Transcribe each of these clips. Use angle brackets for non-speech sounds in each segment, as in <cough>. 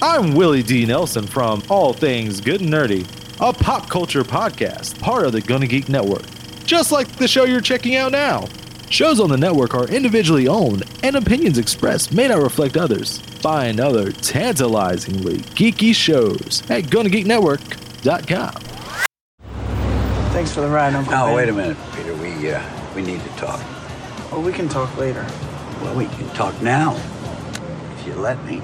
I'm Willie D. Nelson from All Things Good and Nerdy, a pop culture podcast, part of the Gonna Geek Network. Just like the show you're checking out now. Shows on the network are individually owned, and opinions expressed may not reflect others. Find other tantalizingly geeky shows at GonnaGeekNetwork.com. Thanks for the ride, Uncle Oh, Ben. wait a minute, Peter. We uh, we need to talk. Well, we can talk later. Well, we can talk now, if you let me.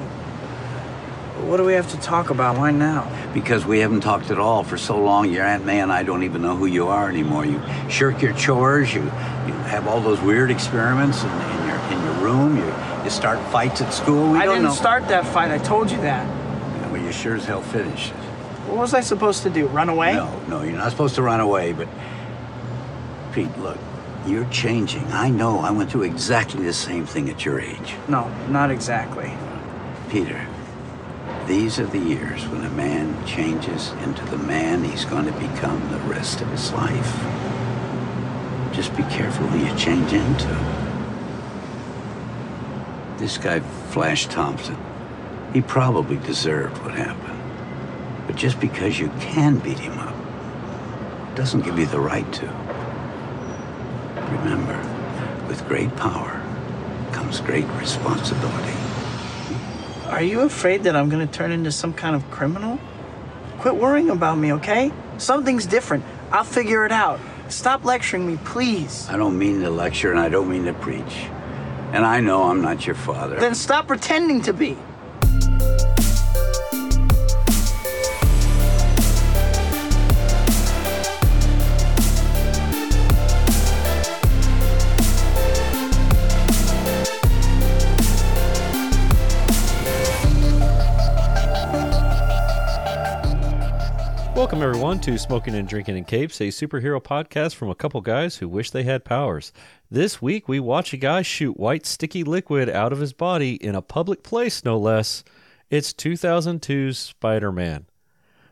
What do we have to talk about? Why now? Because we haven't talked at all for so long. Your Aunt May and I don't even know who you are anymore. You shirk your chores. You you have all those weird experiments in, in your in your room. You you start fights at school. We I didn't know. start that fight. I told you that. Well, you sure as hell finished it. What was I supposed to do? Run away? No, no, you're not supposed to run away. But Pete, look, you're changing. I know. I went through exactly the same thing at your age. No, not exactly. Peter, these are the years when a man changes into the man he's going to become the rest of his life. Just be careful who you change into. This guy, Flash Thompson, he probably deserved what happened. But just because you can beat him up doesn't give you the right to. Remember, with great power comes great responsibility. Are you afraid that I'm gonna turn into some kind of criminal? Quit worrying about me, okay? Something's different. I'll figure it out. Stop lecturing me, please. I don't mean to lecture and I don't mean to preach. And I know I'm not your father. Then stop pretending to be. Welcome, everyone, to Smoking and Drinking in Capes, a superhero podcast from a couple guys who wish they had powers. This week, we watch a guy shoot white, sticky liquid out of his body in a public place, no less. It's 2002's Spider Man.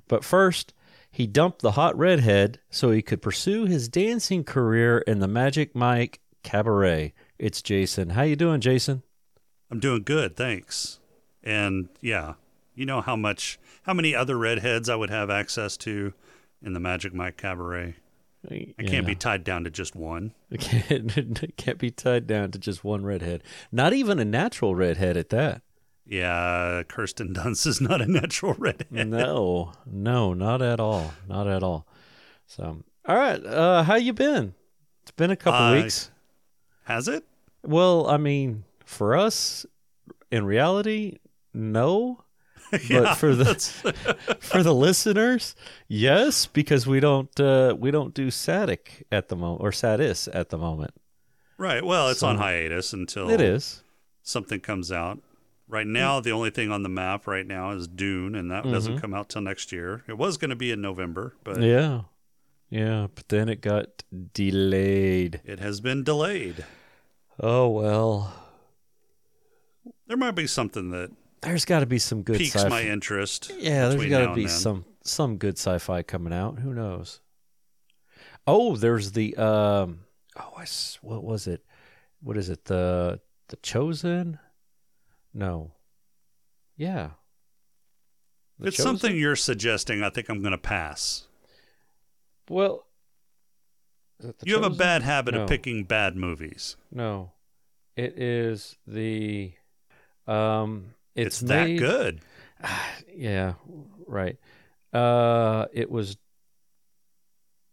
But first, he dumped the hot redhead so he could pursue his dancing career in the Magic Mike Cabaret. It's Jason. How you doing, Jason? I'm doing good, thanks. And yeah, you know how much, how many other redheads I would have access to in the Magic Mike Cabaret. I can't be tied down to just one. It <laughs> can't, it can't be tied down to just one redhead. Not even a natural redhead at that. Yeah, Kirsten Dunst is not a natural redhead. No, no, not at all, not at all. So, all right, uh, how you been? It's been a couple Uh, weeks. Has it? Well, I mean, for us, in reality, no. <laughs> Yeah, But for the <laughs> for the listeners, yes, because we don't uh, we don't do Satic at the moment or Satis at the moment. right. Well, it's So- on hiatus until It is. something comes out. Right now, the only thing on the map right now is Dune, and that doesn't come out till next year. It was going to be in November, but Yeah, yeah, but then it got delayed. it has been delayed. Oh well, There might be something that there's got to be some good piques sci-fi. my interest. Yeah, there's got to be some some good sci-fi coming out. Who knows? Oh, there's the um. Oh, I what was it? What is it? The the Chosen? No. Yeah. The it's Chosen? something you're suggesting. I think I'm going to pass. Well, is it The You have a bad habit No. of picking bad movies. No, it is the um. It's, It's, that good. <sighs> Yeah, right. Uh, it was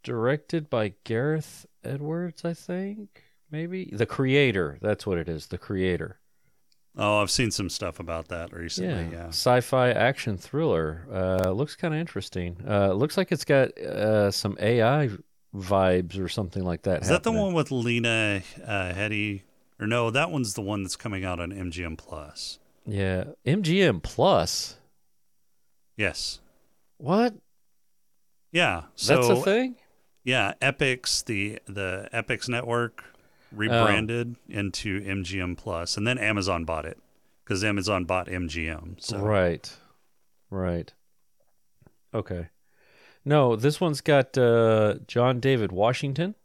directed by Gareth Edwards, I think. Maybe the creator. That's what it is. The creator. Oh, I've seen some stuff about that recently. yeah. Yeah. Sci-fi action thriller. Uh, looks kind of interesting. Uh, looks like it's got uh some AI vibes or something like that. Is that the one with Lena uh, Headey? Or no, that one's the one that's coming out on MGM Plus. Yeah, MGM Plus. Yes. What? Yeah. So That's a thing. yeah, Epix the the Epix network rebranded into MGM Plus, and then Amazon bought it because Amazon bought MGM. So Right. Right. Okay. No, this one's got uh, John David Washington.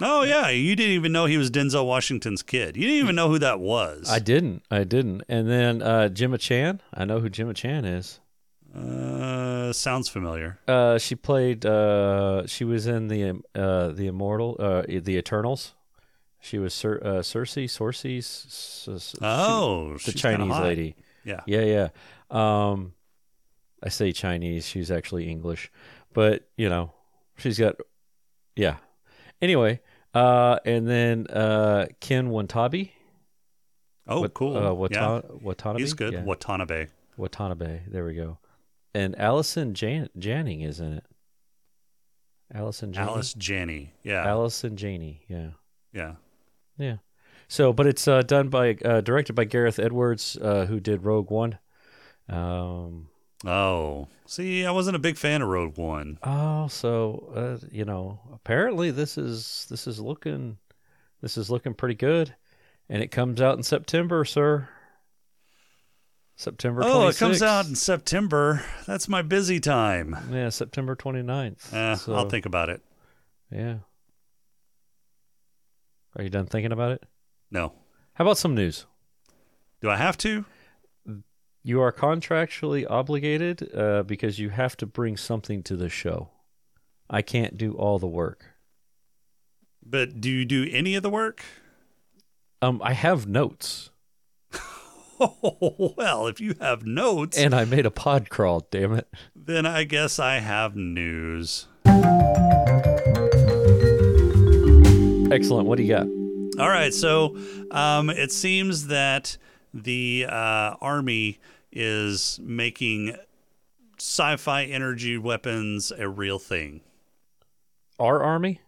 Oh yeah, you didn't even know he was Denzel Washington's kid. You didn't even know who that was. I didn't. I didn't. And then uh, Gemma Chan. I know who Gemma Chan is. Uh, sounds familiar. Uh, she played. Uh, she was in the uh, the Immortal, uh, the Eternals. She was Cer- uh, Cersei, Cersei, s- s- Oh, the Chinese lady. Yeah. Yeah, yeah. Um, I say Chinese. She's actually English, but you know, she's got. Yeah. Anyway, uh, and then uh, Ken Watanabe. Oh, Wat- cool. Uh, Wata- yeah, Watanabe. he's good. Yeah. Watanabe. Watanabe. There we go. And Allison Jan- Janning is in it. Allison Janney. Alice Janney. Yeah. Allison Janney. Yeah. yeah. Yeah. So, but it's uh, done by, uh, directed by Gareth Edwards, uh, who did Rogue One. Um, Oh, see, I wasn't a big fan of Rogue One. oh, so uh, you know, apparently this is this is looking this is looking pretty good, and it comes out in September, sir. September. Oh, it comes out in September. That's my busy time. Yeah, September 29th. Eh, So, I'll think about it. Yeah. Are you done thinking about it? No. How about some news? Do I have to? You are contractually obligated uh, because you have to bring something to the show. I can't do all the work. But do you do any of the work? Um, I have notes, Oh, <laughs> well, if you have notes, and I made a pod crawl. Damn it! then I guess I have news. Excellent. What do you got? All right, so um, it seems that the uh, army is making sci-fi energy weapons a real thing. Our army.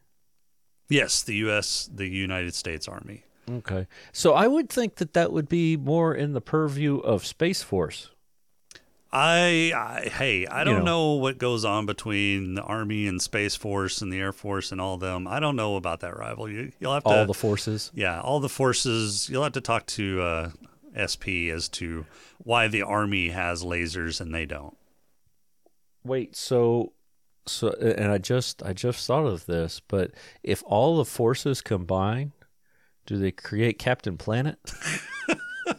Yes, the U.S., the United States Army. Okay. So I would think that that would be more in the purview of Space Force. I, I hey, I don't know. know. what goes on between the Army and Space Force and the Air Force and all them. I don't know about that rival. You, you'll have to All the forces. yeah, all the forces. You'll have to talk to uh, SP as to why the Army has lasers and they don't. Wait, so so and I just I just thought of this, but if all the forces combine, do they create Captain Planet? <laughs>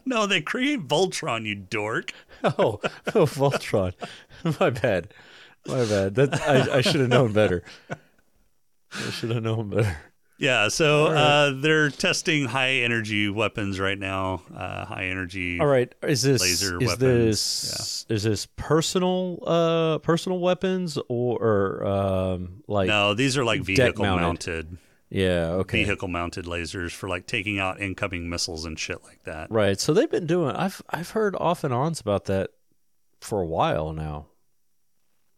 No, they create Voltron, you dork. <laughs> Oh, oh Voltron. <laughs> My bad. My bad. That I, I should have known better. I should have known better. Yeah, so uh, they're testing high energy weapons right now. Uh, high energy. All right, is this Laser is weapons, this is this personal uh personal weapons or, or um like No, these are like vehicle mounted. mounted, yeah okay vehicle mounted lasers for like taking out incoming missiles and shit like that. right so they've been doing I've I've heard off and ons about that for a while now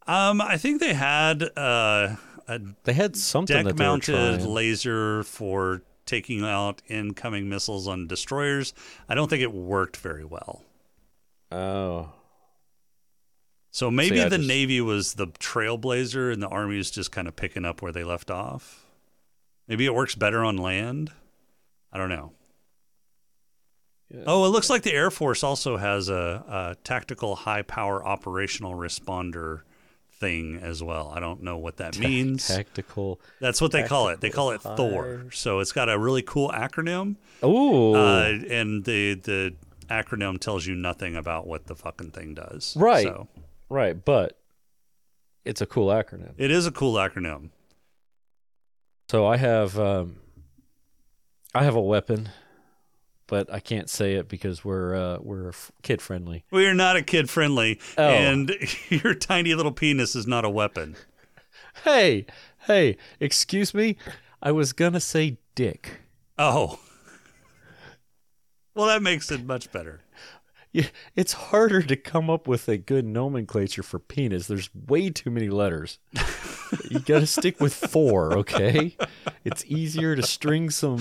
Um, I think they had uh, a they had something deck that they were mounted laser for taking out incoming missiles on destroyers. I don't think it worked very well. oh So maybe I the just- Navy was the trailblazer and the Army is just kind of picking up where they left off. Maybe it works better on land. I don't know. Yeah. Oh, it looks like the Air Force also has a, a tactical high power operational responder thing as well. I don't know what that means. tactical That's what they call it. They call it Tactical Thor. So it's got a really cool acronym. oh Uh, and the the acronym tells you nothing about what the fucking thing does. Right. So right but it's a cool acronym it is a cool acronym. So I have um, I have a weapon, but I can't say it because we're uh, we're kid friendly. We are not a kid friendly, Oh. and <laughs> your tiny little penis is not a weapon. Hey, hey, excuse me. I was gonna say dick. Oh. Well, that makes it much better. Yeah, it's harder to come up with a good nomenclature for penis. There's way too many letters. <laughs> you got to stick with four, okay? It's easier to string some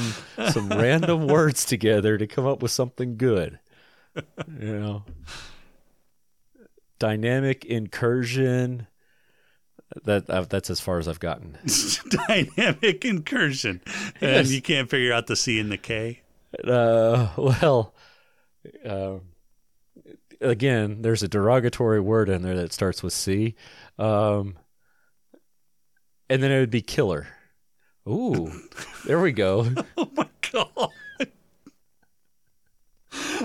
some random words together to come up with something good. You know, dynamic incursion. That uh, that's as far as I've gotten. <laughs> Dynamic incursion. And Yes. you can't figure out the C and the K. Uh, well, uh, again, there's a derogatory word in there that starts with C, um, and then it would be killer. Ooh, there we go. <laughs> Oh my god.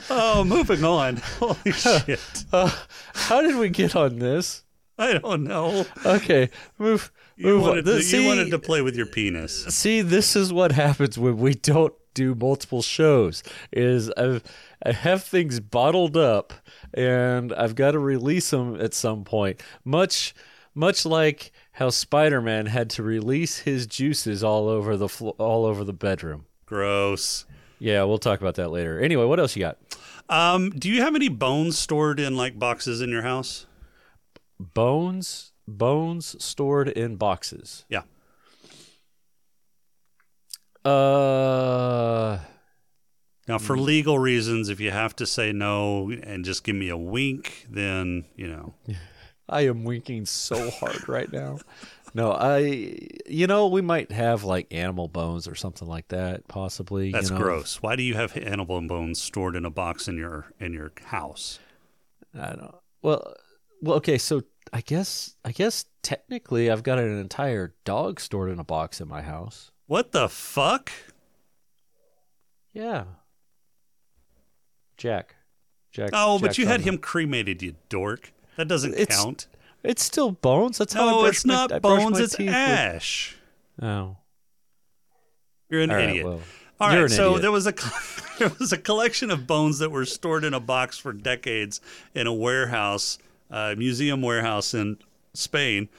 oh, moving on. Holy <laughs> shit. Uh, how did we get on this? I don't know. Okay, move. You move on. to, This- you wanted to play with your penis. See, this is what happens when we don't do multiple shows. Is I've, I have things bottled up, and I've got to release them at some point. Much, much like how Spider-Man had to release his juices all over the flo- all over the bedroom. Gross. Yeah, we'll talk about that later. Anyway, what else you got? Um, do you have any bones stored in like boxes in your house? Bones, bones stored in boxes. Yeah. Uh, Now, for Mm. legal reasons, if you have to say no and just give me a wink, then you know. <laughs> I am winking so hard right now. No, I, you know, we might have like animal bones or something like that, possibly. That's you know. gross. Why do you have animal bones stored in a box in your in your house? I don't. Well, well, okay. So I guess, I guess technically, I've got an entire dog stored in a box in my house. What the fuck? Yeah. Jack. Jack. Oh, but Jack you had him cremated, you dork. That doesn't It's- count. It's still bones. That's how I No, brush it's not bones. It's teeth with- ash. Oh, You're an All right, idiot. well, All right, so idiot. there was a <laughs> there was a collection of bones that were stored in a box for decades in a warehouse, uh, museum warehouse in Spain,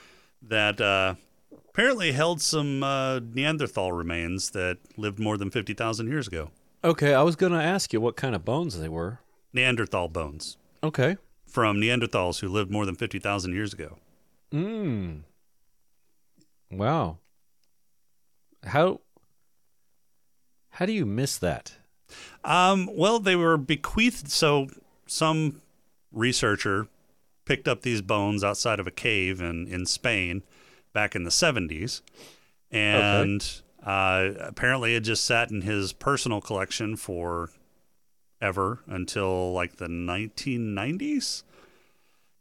that uh, apparently held some uh, Neanderthal remains that lived more than fifty thousand years ago. Okay, I was gonna ask you what kind of bones they were. Neanderthal bones Okay. From Neanderthals who lived more than fifty thousand years ago. Mm. Wow. How how do you miss that? Um, well, they were bequeathed. So some researcher picked up these bones outside of a cave in, in Spain back in the 70s. And uh, apparently it just sat in his personal collection for ever until like the 1990s.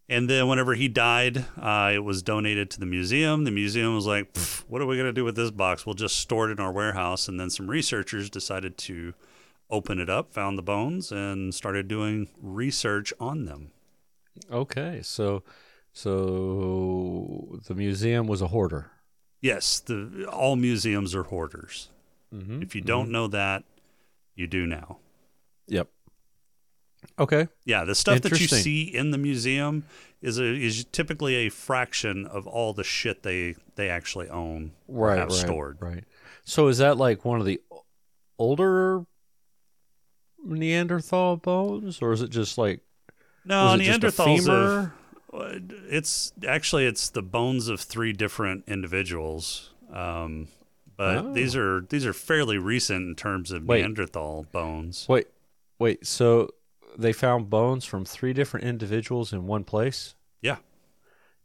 And then whenever he died, uh, it was donated to the museum. The museum was like, what are we going to do with this box? We'll just store it in our warehouse. And then some researchers decided to open it up, found the bones, and started doing research on them. Okay, so so the museum was a hoarder. Yes, the, all museums are hoarders. Mm-hmm. If you don't know that, you do now. Yep. Okay. Yeah, the stuff that you see in the museum is a, is typically a fraction of all the shit they they actually own Right. have right. stored. Right. So is that like one of the older Neanderthal bones, or is it just like No, was it just a Neanderthals. Uh, It's actually it's the bones of three different individuals, um, but Oh. these are these are fairly recent in terms of Wait. Neanderthal bones. Wait, wait. So they found bones from three different individuals in one place. Yeah.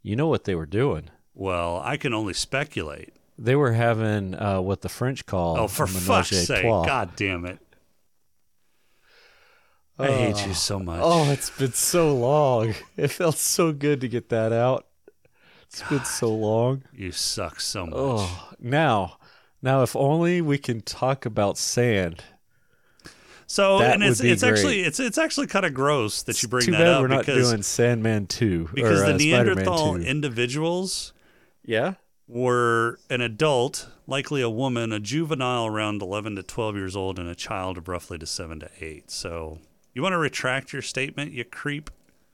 You know what they were doing? Well, I can only speculate. They were having uh, what the French call Oh, for fuck's sake! trois. God damn it! I hate you so much. Oh, it's been so long. <laughs> It felt so good to get that out. It's been so long. you suck so much. Oh, now, now, if only we can talk about sand. So, that and it's would be it's actually it's it's actually kind of gross that you bring Too that bad up we're not because doing Sandman two because or, the uh, Spider-Man Neanderthal 2. individuals yeah. were an adult, likely a woman, a juvenile around 11 to 12 years old, and a child of roughly to 7 to 8. So, you want to retract your statement, you creep?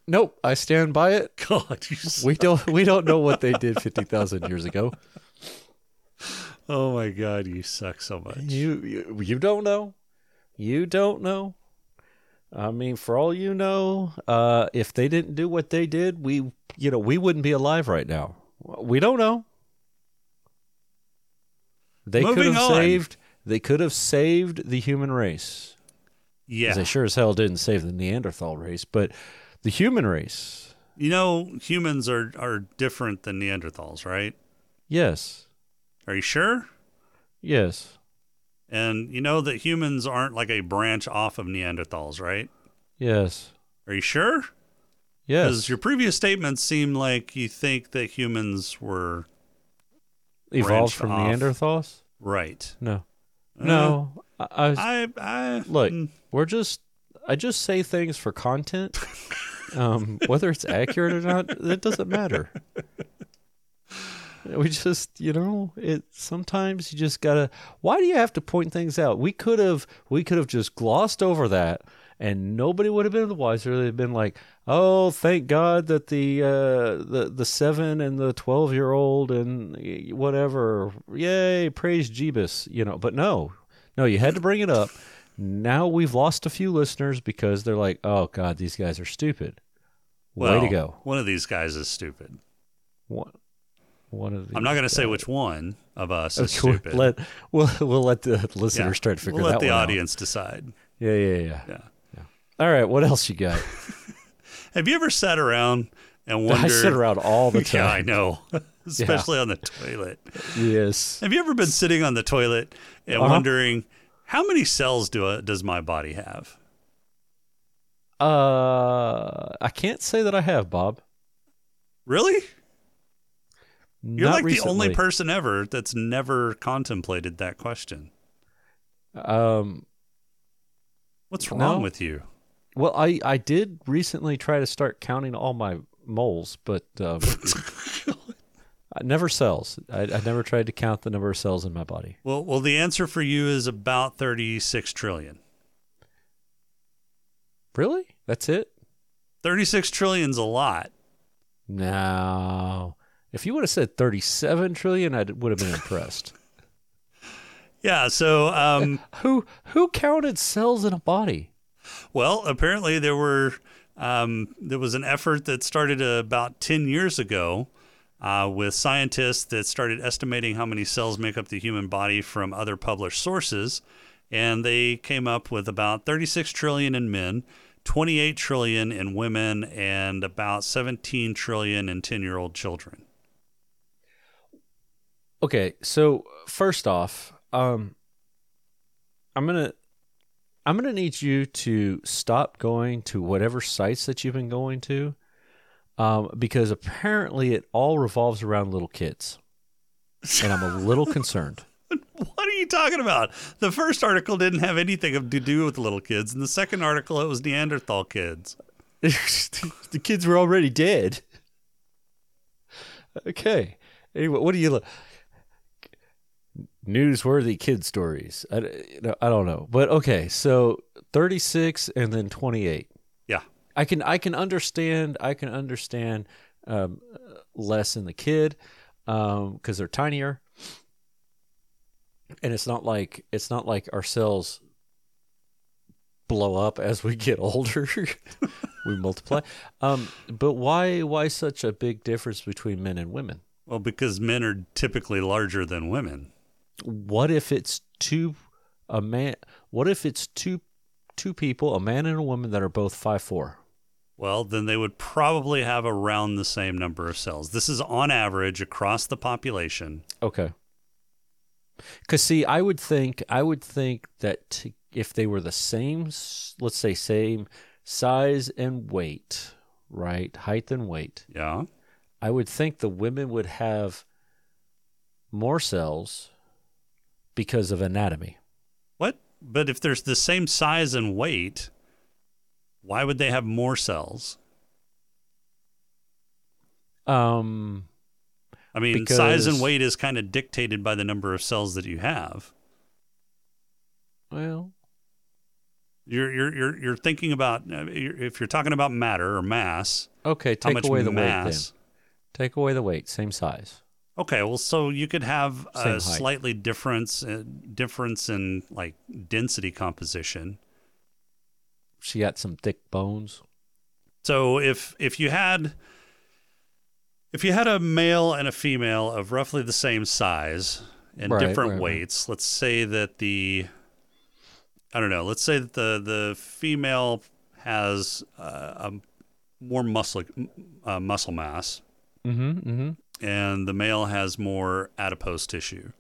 Nope, I stand by it. <laughs> God, you s- We don't we don't know what they did fifty thousand years ago. <laughs> Oh my God, you suck so much. You, you you don't know. You don't know. I mean, for all you know, uh, if they didn't do what they did, we you know we wouldn't be alive right now. We don't know. They could have on. saved. They could have saved the human race. Yeah. They sure as hell didn't save the Neanderthal race, but the human race, You know, humans are, are different than Neanderthals, right? yes, Are you sure? yes, And you know that humans aren't like a branch off of Neanderthals, right? yes, Are you sure? Because yes. your previous statements seem like you think that humans were Evolved from off. Neanderthals. Right. No, Uh, no. I, I, I look, mm, we're just. I just say things for content. <laughs> um, whether it's accurate or not, it doesn't matter. <laughs> <laughs> We just, you know, it. Sometimes you just gotta. Why do you have to point things out? We could have, we could have just glossed over that, and nobody would have been the wiser. They've been like, "Oh, thank God that the uh, the the seven and the twelve year old and whatever, yay, praise Jeebus," you know. But no, no, you had to bring it up. Now we've lost a few listeners because they're like, "Oh God, these guys are stupid." Way to go! One of these guys is stupid. One, one of I'm not going to these say which one of us Of is <laughs> stupid. Let we'll we'll let the Yeah. listeners try to figure we'll let the audience decide. out. Yeah, yeah, yeah, Yeah. All right, what else you got? <laughs> Have you ever sat around and I wondered? sit around all the time. <laughs> Yeah, I know. Especially on the toilet. Yes. Have you ever been sitting on the toilet and Uh-huh. wondering how many cells do I, does my body have? Uh, I can't say that I have, Bob. Really? You're Not like the only person ever that's never contemplated that question. Um, What's No. wrong with you? well, I I did recently try to start counting all my moles, but um, <laughs> I never cells. I, I never tried to count the number of cells in my body. Well, well, the answer for you is about 36 trillion. Really? That's it? 36 trillion's a lot. No. If you would have said thirty-seven trillion, I would have been impressed. <laughs> Yeah, so um, <laughs> who who counted cells in a body? well, apparently there were um, there was an effort that started about 10 years ago uh, with scientists that started estimating how many cells make up the human body from other published sources, and they came up with about 36 trillion in men, 28 trillion in women, and about 17 trillion in 10-year-old children. Okay, so first off, um, I'm gonna I'm gonna need you to stop going to whatever sites that you've been going to, um, because apparently it all revolves around little kids, and I'm a little concerned. <laughs> What are you talking about? The first article didn't have anything to do with little kids, and the second article it was Neanderthal kids. <laughs> the kids were already dead. Okay. Anyway, what do you look? Newsworthy kid stories. I, I don't know, but okay. So thirty six and then twenty eight. Yeah. I can I can understand I can understand um, less in the kid because they're tinier, and it's not like it's not like our cells blow up as we get older. <laughs> we multiply. Um, but why why such a big difference between men and women? Well, because men are typically larger than women. What if it's two a man? What if it's two two people, a man and a woman that are both five four? Well, then they would probably have around the same number of cells. This is on average across the population. Okay. Because see, I would think I would think that if they were the same, let's say same size and weight, right, height and weight, Yeah. I would think the women would have more cells because of anatomy. What? But if there's the same size and weight, why would they have more cells? Um, I mean, because... size and weight is kind of dictated by the number of cells that you have. well, You're you're you're, you're thinking about uh, if you're talking about matter or mass, okay, how take much away the weight mass? then. Take away the weight, same size. Okay, well, so you could have Same a height. slightly difference uh, difference in like density composition. She got some thick bones. So if if you had if you had a male and a female of roughly the same size and Right, different right, right. weights, let's say that the I don't know, let's say that the the female has uh, a more muscle uh, muscle mass Mm-hmm. Mm-hmm. And the male has more adipose tissue,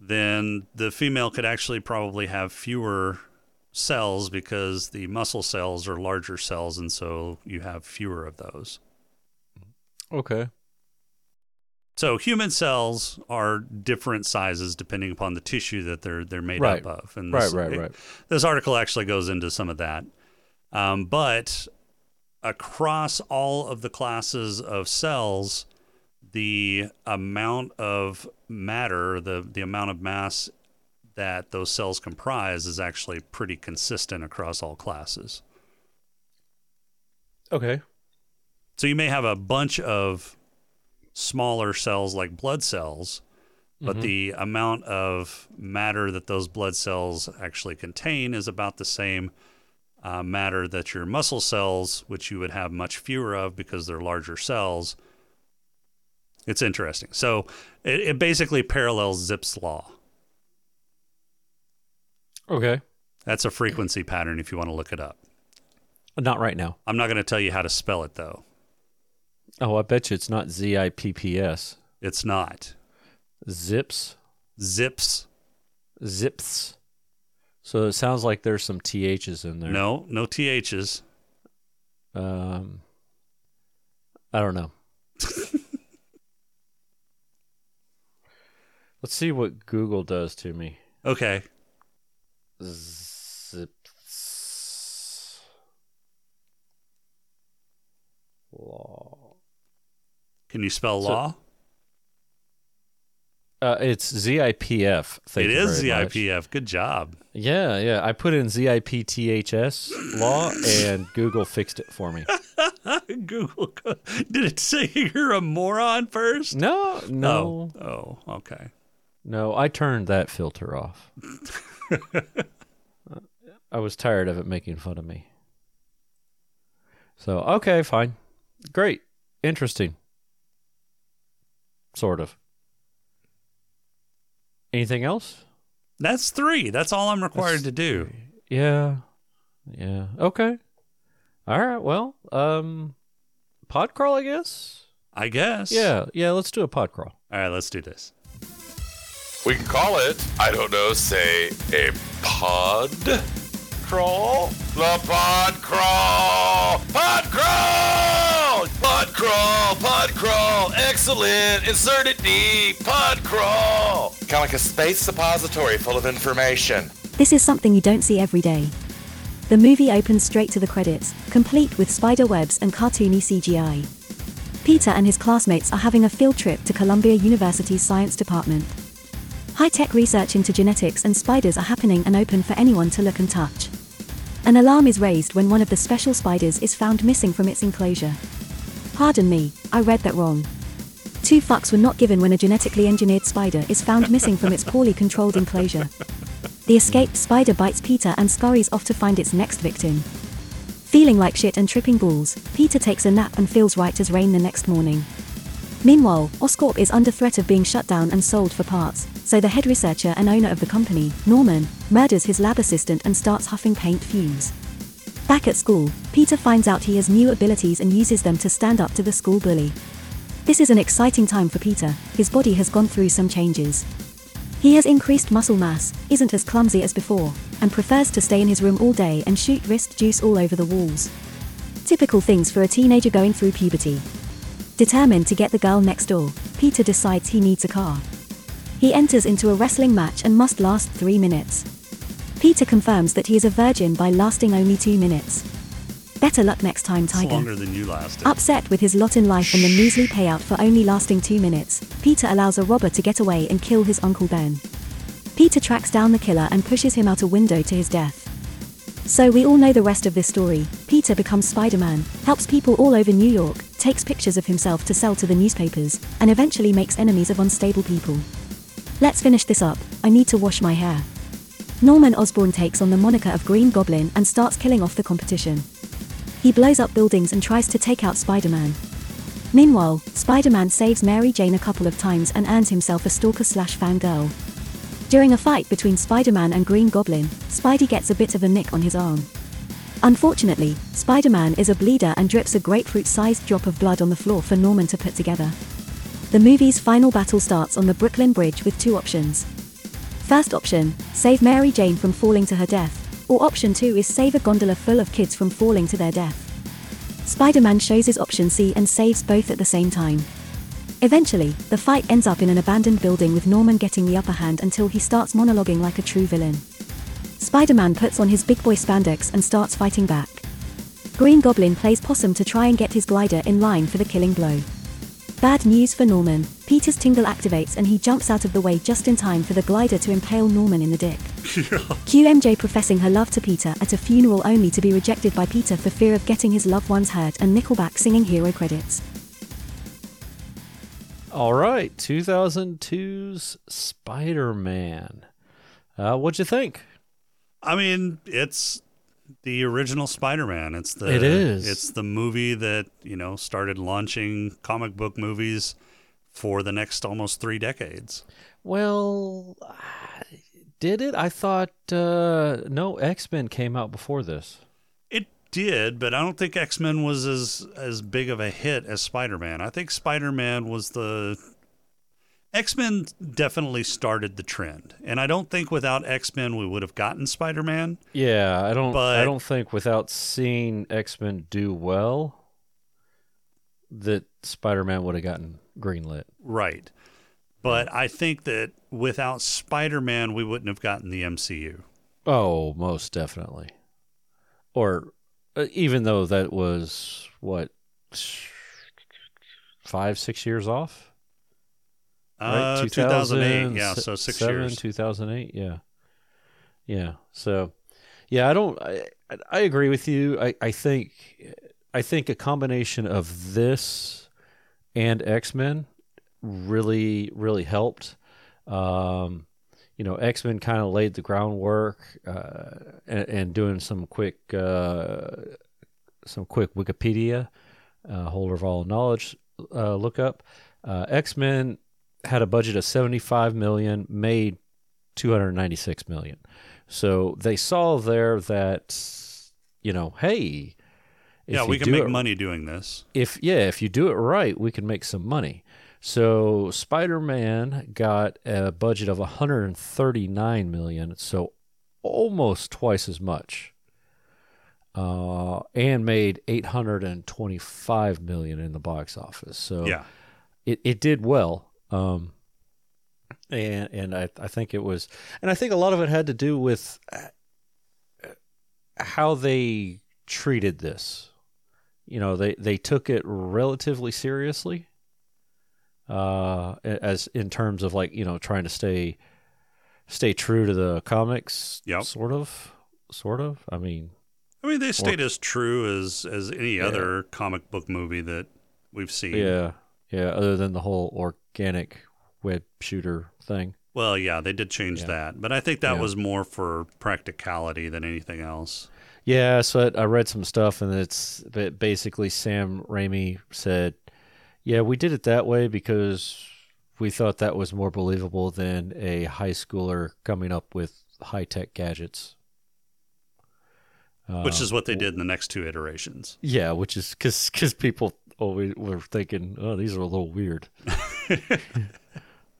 then the female could actually probably have fewer cells because the muscle cells are larger cells, and so you have fewer of those. Okay. So human cells are different sizes depending upon the tissue that they're they're made Right. up of. And Right, this, right, right. This article actually goes into some of that, um, but across all of the classes of cells, the amount of matter, the the amount of mass that those cells comprise, is actually pretty consistent across all classes. Okay. So you may have a bunch of smaller cells like blood cells, but the amount of matter that those blood cells actually contain is about the same uh, matter that your muscle cells, which you would have much fewer of because they're larger cells. It's interesting. So it, it basically parallels Zipf's law. Okay. That's a frequency pattern if you want to look it up. Not right now. I'm not going to tell you how to spell it though. Oh, I bet you it's not Z I P P S. It's not. Zips. Zips. Zips. So it sounds like there's some THs in there. No, no THs. Um, I don't know. <laughs> Let's see what Google does to me. Okay. Zips. Law. Can you spell So- law? Uh, it's ZIPF. Thank it is very much. ZIPF. Good job. Yeah, yeah. I put in ZIPTHS law and Google fixed it for me. <laughs> Google. Did it say <laughs> you're a moron first? No, no, Oh, oh, okay. No. I turned that filter off. <laughs> I was tired of it making fun of me. So, okay, fine. Great. Interesting. Sort of. Anything else? That's three. That's all I'm required That's to do. three. Yeah. Yeah. Okay. All right. Well, um, pod crawl, I guess. I guess. Yeah. Yeah. Let's do a pod crawl. All right, let's do this. We can call it, I don't know, say a pod crawl? The pod crawl! Pod crawl! Pod crawl! Pod crawl! Excellent! Insert it deep! Pod crawl! Kind of like a space suppository full of information. This is something you don't see every day. The movie opens straight to the credits, complete with spider webs and cartoony CGI. Peter and his classmates are having a field trip to Columbia University's science department. High tech research into genetics and spiders are happening and open for anyone to look and touch. An alarm is raised when one of the special spiders is found missing from its enclosure. Pardon me, I read that wrong. Two fucks were not given when a genetically engineered spider is found missing from its poorly controlled enclosure. The escaped spider bites Peter and scurries off to find its next victim. Feeling like shit and tripping balls, Peter takes a nap and feels right as rain the next morning. Meanwhile, Oscorp is under threat of being shut down and sold for parts, so the head researcher and owner of the company, Norman, murders his lab assistant and starts huffing paint fumes. Back at school, Peter finds out he has new abilities and uses them to stand up to the school bully. This is an exciting time for Peter, his body has gone through some changes. He has increased muscle mass, isn't as clumsy as before, and prefers to stay in his room all day and shoot wrist juice all over the walls. Typical things for a teenager going through puberty. Determined to get the girl next door, Peter decides he needs a car. He enters into a wrestling match and must last three minutes. Peter confirms that he is a virgin by lasting only two minutes. Better luck next time, Tiger. longer than you lasted. Upset with his lot in life and the measly payout for only lasting two minutes, Peter allows a robber to get away and kill his Uncle Ben. Peter tracks down the killer and pushes him out a window to his death. So we all know the rest of this story. Peter becomes Spider Man, helps people all over New York, takes pictures of himself to sell to the newspapers, and eventually makes enemies of unstable people. Let's finish this up. I need to wash my hair. Norman Osborn takes on the moniker of Green Goblin and starts killing off the competition. He blows up buildings and tries to take out Spider Man. Meanwhile, Spider Man saves Mary Jane a couple of times and earns himself a stalker slash fangirl. During a fight between Spider Man and Green Goblin, Spidey gets a bit of a nick on his arm. Unfortunately, Spider Man is a bleeder and drips a grapefruit sized drop of blood on the floor for Norman to put together. The movie's final battle starts on the Brooklyn Bridge with two options. First option, save Mary Jane from falling to her death, or option 2 is save a gondola full of kids from falling to their death. Spider Man chose his option C and saves both at the same time. Eventually, the fight ends up in an abandoned building with Norman getting the upper hand until he starts monologuing like a true villain. Spider Man puts on his big boy spandex and starts fighting back. Green Goblin plays possum to try and get his glider in line for the killing blow. Bad news for Norman. Peter's tingle activates and he jumps out of the way just in time for the glider to impale Norman in the dick. <laughs> QMJ professing her love to Peter at a funeral only to be rejected by Peter for fear of getting his loved ones hurt and Nickelback singing hero credits. All right, 2002's Spider Man. Uh, what'd you think? I mean, it's the original Spider-Man. It's the It is. It's the movie that you know started launching comic book movies for the next almost three decades. Well, did it? I thought uh, no X Men came out before this. It did, but I don't think X Men was as as big of a hit as Spider Man. I think Spider Man was the X Men definitely started the trend, and I don't think without X Men we would have gotten Spider Man. Yeah, I don't. But- I don't think without seeing X Men do well, that Spider Man would have gotten greenlit. Right, but I think that without Spider Man we wouldn't have gotten the MCU. Oh, most definitely. Or uh, even though that was what five, six years off. Uh, 2008, yeah, so six seven, years. 2008, yeah, yeah. So, yeah, I don't. I, I agree with you. I, I think, I think a combination of this and X Men really, really helped. Um, you know, X Men kind of laid the groundwork, uh, and, and doing some quick, uh, some quick Wikipedia, uh, holder of all knowledge uh, look up. Uh, X Men had a budget of 75 million, made 296 million. So they saw there that, you know, hey, if yeah, we can make it- money doing this. if yeah, if you do it right, we can make some money. So Spider-Man got a budget of 139 million, so almost twice as much. Uh, and made 825 million in the box office. So Yeah, it, it did well. Um, and and I, I think it was, and I think a lot of it had to do with uh, how they treated this. You know, they, they took it relatively seriously, uh, as in terms of like you know trying to stay stay true to the comics. Yep. Sort of, sort of. I mean, I mean they stayed as true as as any Yeah. other comic book movie that we've seen. yeah, yeah. Other than the whole organic web shooter thing. Well, yeah, they did change Yeah. that, but I think that Yeah. was more for practicality than anything else. Yeah, so I read some stuff, and it's ba- basically Sam Raimi said, "Yeah, we did it that way because we thought that was more believable than a high schooler coming up with high tech gadgets." which Uh, is what they did in the next two iterations. yeah, which is because people always were thinking, "Oh, these are a little weird." <laughs>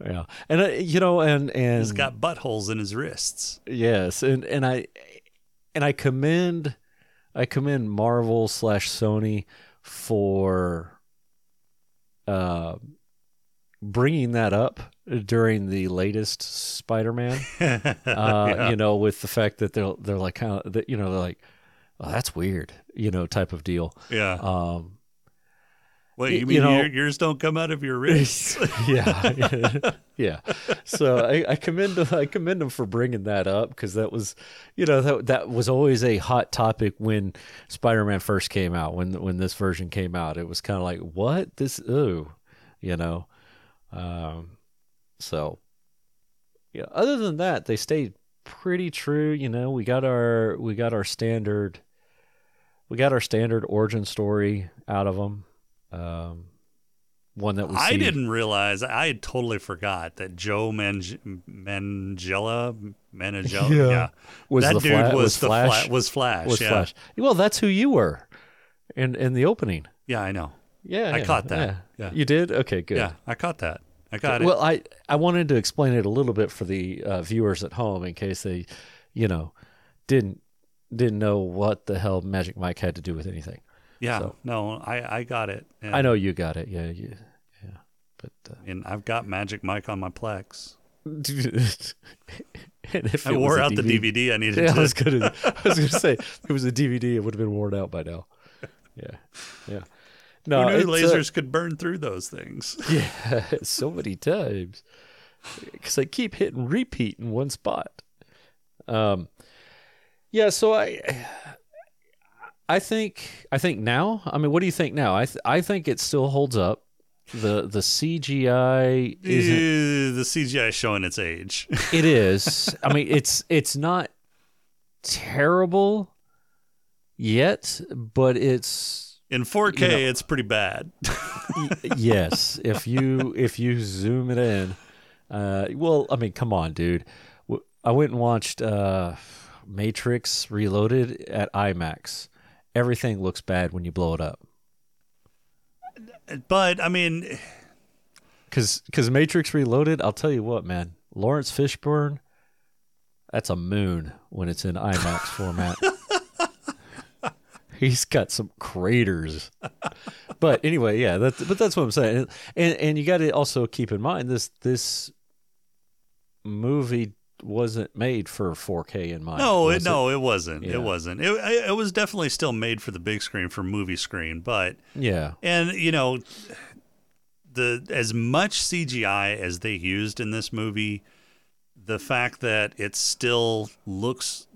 yeah, and uh, you know, and and He's got buttholes in his wrists. Yes, and and I and I commend I commend Marvel slash Sony for uh, bringing that up during the latest Spider-Man. <laughs> Uh, Yeah. You know, with the fact that they're they're like kind of that you know they're like, oh, that's weird, you know, type of deal. Yeah. Um, Wait, y- you mean you know- your, yours don't come out of your <laughs> wrists? <laughs> yeah, <laughs> yeah. So I, I commend them. I commend them for bringing that up because that was, you know, that that was always a hot topic when Spider-Man first came out. When when this version came out, it was kind of like, what this? Ooh, you know. Um, so yeah. Other than that, they stayed pretty true. You know, we got our we got our standard, we got our standard origin story out of them. Um, one that we I see- didn't realize. I had totally forgot that Joe Mange- Mangella, Manangella, Yeah. yeah, Was that the dude Fla- was, was the Flash- Fla- was Flash. was yeah. Flash. Well, that's who you were in in the opening. Yeah, I know. Yeah, I yeah, caught that. Yeah. Yeah. You did? Okay, good. Yeah, I caught that. I got it. Well, I I wanted to explain it a little bit for the uh, viewers at home in case they, you know, didn't didn't know what the hell Magic Mike had to do with anything. Yeah, so- no, I I got it. And I know you got it. Yeah, you, But uh, And I've got Magic Mike on my Plex. <laughs> and if I it wore out the DVD. I needed Yeah, I to. was gonna, I was gonna say <laughs> if it was a DVD, it would have been worn out by now. Yeah, yeah. No, Who knew uh, lasers could burn through those things? <laughs> yeah, so many times because they keep hitting repeat in one spot. Um, yeah. So I, I think, I think now. I mean, what do you think now? I, th- I think it still holds up. The the CGI. Eh, the CGI is showing its age. <laughs> It is. I mean, it's it's not terrible yet, but it's In 4K, You know- it's pretty bad. <laughs> yes. If you if you zoom it in, uh, well, I mean, come on, dude. I went and watched uh, Matrix Reloaded at IMAX. Everything looks bad when you blow it up. but I mean, Cause, Cause Matrix Reloaded, I'll tell you what, man. Laurence Fishburne, that's a moon when it's in IMAX <laughs> format. He's got some craters. but anyway, yeah, that's but that's what I'm saying. And and you got to also keep in mind this this movie wasn't made for 4K in mind. no, it, no, it wasn't. Yeah. It wasn't. It, it was definitely still made for the big screen, for movie screen. But Yeah. and you know, the as much CGI as they used in this movie, the fact that it still looks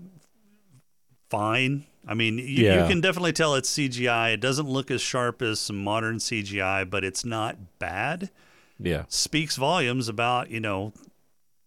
fine. I mean, you, Yeah. you can definitely tell it's CGI. It doesn't look as sharp as some modern CGI, but it's not bad. Yeah. Speaks volumes about you know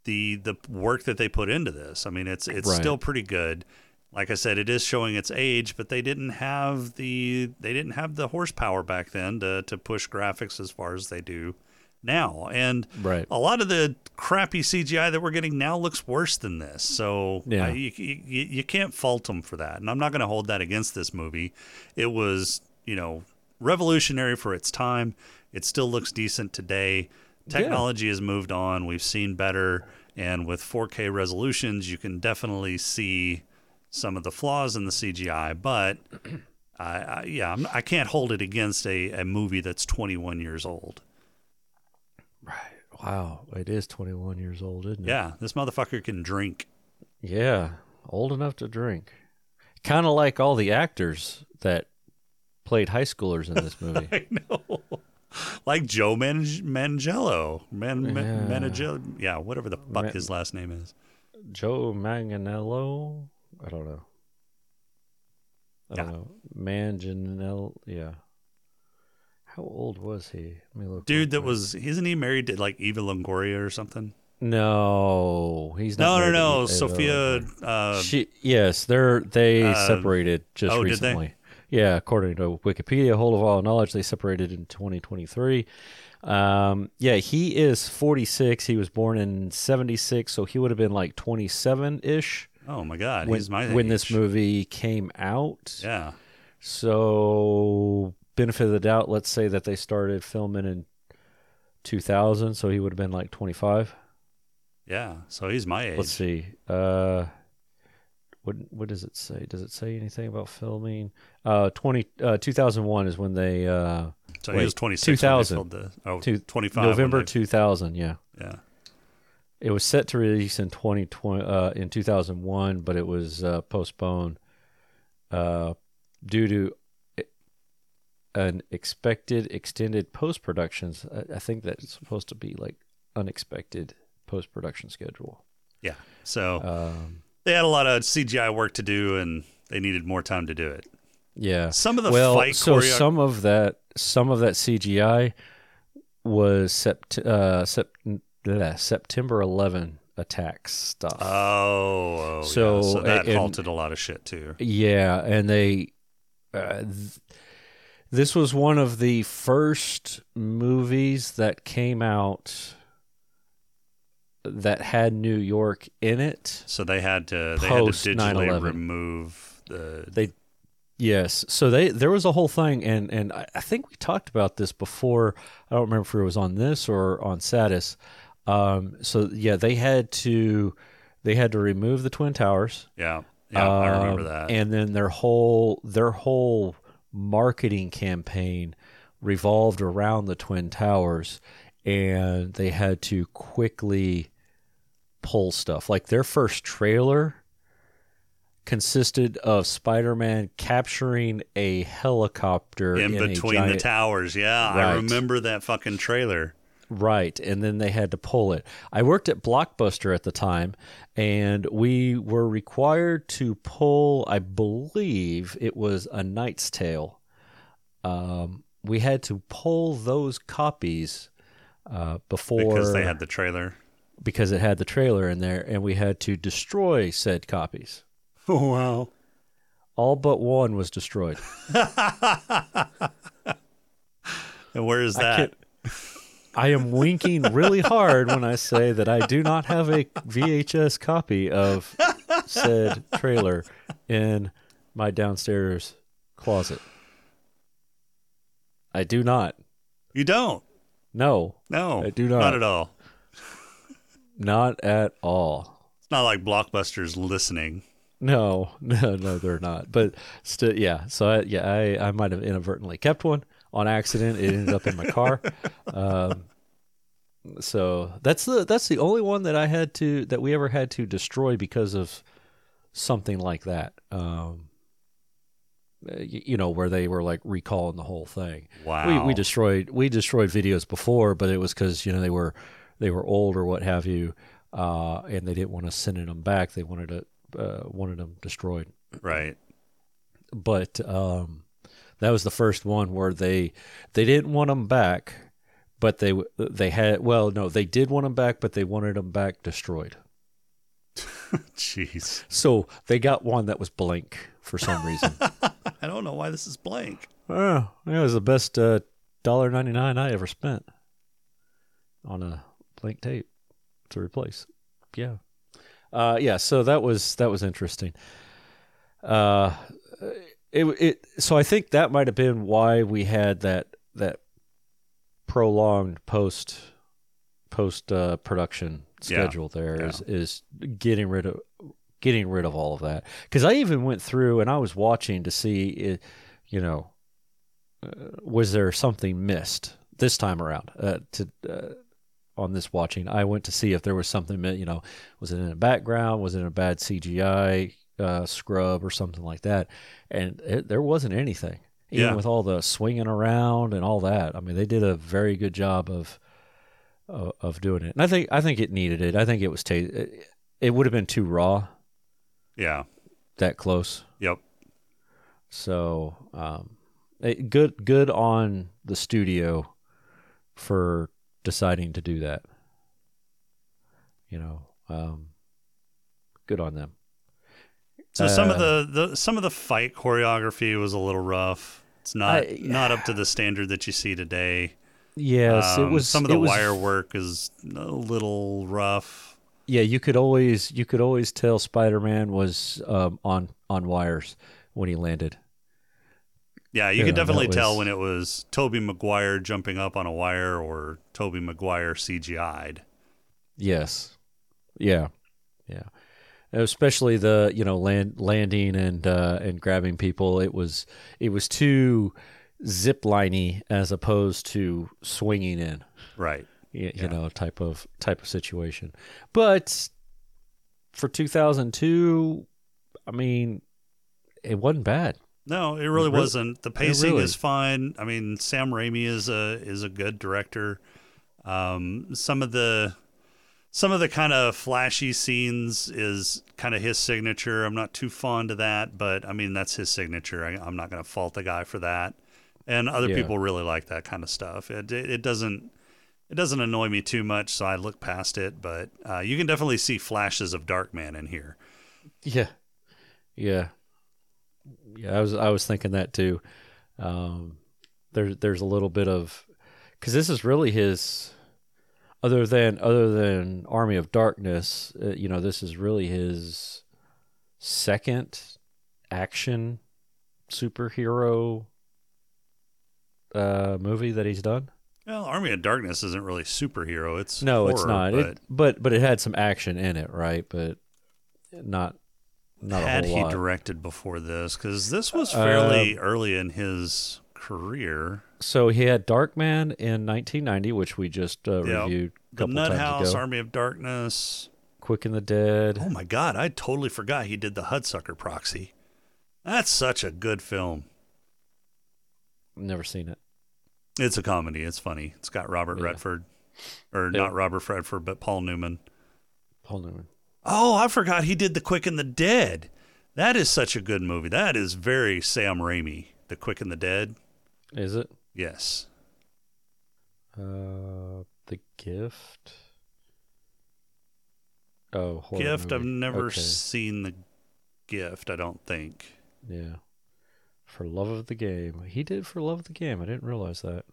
the the work that they put into this. I mean, it's it's Right. still pretty good. Like I said, it is showing its age, but they didn't have the they didn't have the horsepower back then to to push graphics as far as they do now. And Right. a lot of the crappy CGI that we're getting now looks worse than this. So Yeah. Uh, I- you, you you can't fault them for that. And I'm not going to hold that against this movie. It was you know revolutionary for its time. It still looks decent today. Technology has moved on. We've seen better, and with 4K resolutions, you can definitely see some of the flaws in the CGI. But <clears throat> I, I, yeah, I'm, I can't hold it against a, a movie that's 21 years old. Right. Wow. It is 21 years old, isn't it? Yeah, this motherfucker can drink. Yeah, old enough to drink. Kind of like all the actors that played high schoolers in this movie. <laughs> I know. <laughs> Like Joe Man- Mangello. Man- Yeah. Mangello. Yeah, whatever the fuck Man- his last name is. Joe Manganiello? I don't know. I don't Yeah. know. Manganiello, yeah. How old was he? Let me look. Dude that was, isn't he married to like Eva Longoria or something? No, he's No, not. no, to no. Sophia. Uh, she, yes, they're they uh, separated just oh, recently. Yeah, according to Wikipedia, hold of all knowledge, they separated in 2023. Um, yeah, he is 46. He was born in 76, so he would have been like 27 ish oh my God, when, he's my when this movie came out. Yeah. So, benefit of the doubt, let's say that they started filming in 2000, so he would have been like 25. Yeah. So he's my age. Let's see. Uh, what what does it say? Does it say anything about filming? Uh, 20 uh, 2001 is when they uh So wait, he was 26 2000. the, oh, Two- 25. November they- 2000. Yeah, Yeah. it was set to release in 2020 uh, in 2001, but it was uh, postponed uh, due to an expected extended post productions. I, I think that's supposed to be like unexpected post production schedule. Yeah. So Um, they had a lot of CGI work to do and they needed more time to do it. Yeah. Some of the well, fight so choreo- some of that some of that CGI was sept- uh, sept- bleh, September 11 attack stuff. Oh, oh So, yeah. so that and- halted a lot of shit too. yeah, and they uh, th- this was one of the first movies that came out that had New York in it. So they had to they had to digitally 9/11. remove the They yes, so they there was a whole thing, and and I, think we talked about this before. I don't remember if it was on this or on Satis. Um, so yeah, they had to they had to remove the twin towers. yeah yeah I remember Um, that. And then their whole their whole marketing campaign revolved around the twin towers, and they had to quickly pull stuff. Like their first trailer consisted of Spider-Man capturing a helicopter in, in between giant, the towers. Yeah, I remember that fucking trailer. Right, and then they had to pull it. I worked at Blockbuster at the time, and we were required to pull. I believe it was a Knight's Tale. Um, we had to pull those copies uh, before because they had the trailer. Because it had the trailer in there, and we had to destroy said copies. <laughs> Oh wow! All but one was destroyed. <laughs> And where is that? can't- I am winking really hard when I say that I do not have a VHS copy of said trailer in my downstairs closet. I do not. You don't? No, No, I do not. Not at all. Not at all. It's not like Blockbuster's listening. No, <laughs> no, no, they're not. But still, yeah. So I, yeah, I, I might have inadvertently kept one on accident. It ended up in my car. <laughs> Um, so that's the that's the only one that I had to that we ever had to destroy because of something like that. Um, you know, where they were like recalling the whole thing. Wow. We we destroyed we destroyed videos before, but it was because you know they were they were old or what have you, uh, and they didn't want us sending them back. They wanted to uh, wanted them destroyed. Right. But um, that was the first one where they they didn't want them back, but they they had well no they did want them back, but they wanted them back destroyed. <laughs> Jeez. So they got one that was blank for some reason. <laughs> I don't know why this is blank. oh, it was the best uh, dollar ninety nine I ever spent on a blank tape to replace. Yeah, uh, yeah. So that was that was interesting. Uh, it it so I think that might have been why we had that that prolonged post post uh, production Yeah. schedule. There is is getting rid of getting rid of all of that because I even went through and I was watching to see it, you know uh, was there something missed this time around uh, to uh, on this watching. I went to see if there was something you know was it in the background? Was it in a bad CGI uh, scrub or something like that? And it, there wasn't anything even Yeah. with all the swinging around and all that. I mean they did a very good job of of, of doing it. And I think I think it needed it. I think it was ta- it, it would have been too raw. Yeah. that close. Yep. so um, it, good good on the studio for deciding to do that. You know, um, good on them. So some of Uh, the, the some of the fight choreography was a little rough. It's not I- not up to the standard that you see today. Yes, Um, it was. some of the was- wire work is a little rough. Yeah, you could always you could always tell Spider Man was um, on on wires when he landed. Yeah, you could definitely that tell was- when it was Tobey Maguire jumping up on a wire or Tobey Maguire CGI'd. Yes. Yeah. Yeah. Especially the you know land landing and uh, and grabbing people. It was it was too zipliney as opposed to swinging in. Right. You, Yeah. you know type of type of situation. But for 2002, I mean, it wasn't bad. No, it really really- wasn't. The pacing really- is fine. I mean, Sam Raimi is a is a good director. Um, some of the some of the kind of flashy scenes is kind of his signature. I'm not too fond of that, but I mean that's his signature. I, I'm not going to fault the guy for that. And other Yeah. people really like that kind of stuff. It, it it doesn't it doesn't annoy me too much, so I look past it. But uh, you can definitely see flashes of Darkman in here. Yeah, yeah, yeah. I was I was thinking that too. Um, there's there's a little bit of because this is really his other than other than Army of Darkness. Uh, you know, this is really his second action superhero uh, movie that he's done. Well, Army of Darkness isn't really superhero. It's No, it's not. But It, but but it had some action in it, right? But not not had he lot. directed before this? Because this was Uh, fairly early in his career. So he had Darkman in 1990, which we just uh, Yeah. reviewed a The couple Nut times House, ago. Army of Darkness. Quick and the Dead. Oh my God, I totally forgot he did the Hudsucker Proxy. That's such a good film. Never seen it. It's a comedy. It's funny. It's got Robert Yeah. Redford, or Yeah. not Robert Redford, but Paul Newman. Paul Newman. Oh, I forgot he did The Quick and the Dead. That is such a good movie. That is very Sam Raimi. The Quick and the Dead. Is it? Yes. Uh, The Gift. Oh, horror Gift. I've never Okay. seen The Gift. I don't think. Yeah. For love of the game. He did for love of the game. I didn't realize that.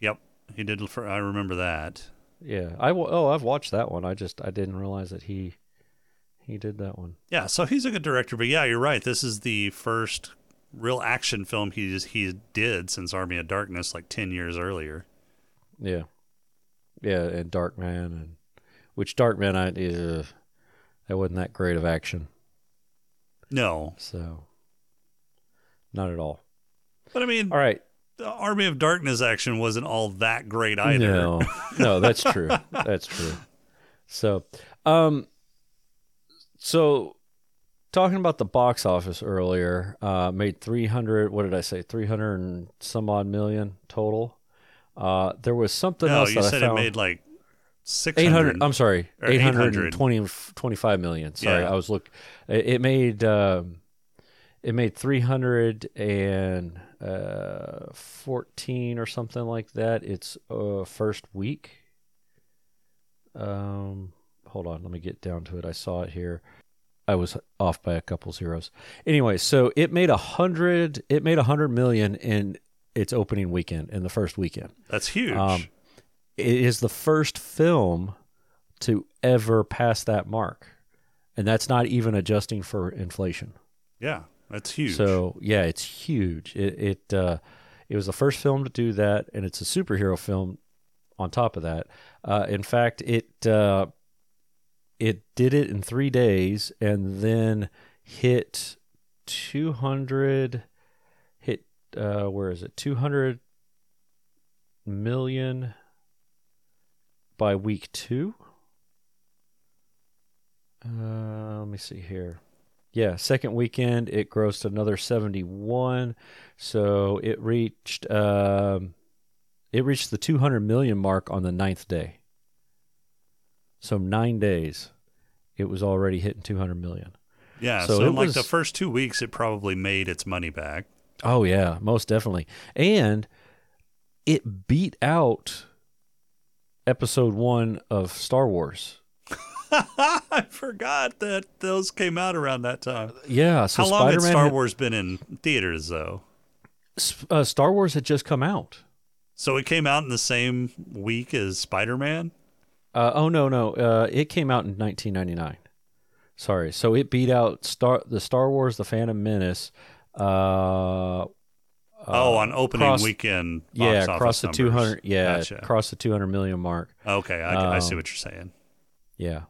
Yep, he did. For I remember that. Yeah. I oh, I've watched that one. I just I didn't realize that he he did that one. Yeah, so he's a good director. But yeah, you're right. This is the first real action film he he did since Army of Darkness, like ten years earlier. Yeah. Yeah, and Dark Man, and which Darkman I uh, that wasn't that great of action. No, So not at all. but I mean, All right. the Army of Darkness action wasn't all that great either. No, no, that's true. <laughs> that's true. So, um, so talking about the box office earlier, uh, made three hundred. What did I say? Three hundred and some odd million total. Uh, there was something No, else you that said I it made like six Eight hundred. hundred. I'm sorry, or eight hundred 800. and twenty, twenty-five million. Sorry, Yeah. I was look. It, it made um, it made three hundred and uh, fourteen or something like that. Its uh, first week. Um, hold on, let me get down to it. I saw it here. I was off by a couple zeros. Anyway, so it made a hundred. It made a hundred million in its opening weekend in the first weekend. That's huge. Um, it is the first film to ever pass that mark, and that's not even adjusting for inflation. yeah, that's huge. So yeah, it's huge. It it uh, it was the first film to do that, and it's a superhero film. On top of that, uh, in fact, it uh, it did it in three days, and then hit two hundred. Hit uh, where is it? Two hundred million by week two. Uh, let me see here. Yeah, second weekend it grossed another 71, so it reached um, it reached the 200 million mark on the ninth day. So nine days, it was already hitting 200 million. yeah, so so, in like was- the first two weeks, it probably made its money back. Oh yeah, most definitely. And it beat out episode 1 of Star Wars. <laughs> I forgot that those came out around that time. Yeah, so How long had Spider-Man Star had- Wars been in theaters though? Uh, Star Wars had just come out. So it came out in the same week as Spider Man. Uh, oh no, no, uh, it came out in 1999. Sorry, so it beat out Star the Star Wars: The Phantom Menace. Uh, oh, on opening weekend. Box yeah, across the numbers. 200. Yeah, Gotcha. across the 200 million mark. Okay, I, I see Um, what you're saying. Yeah,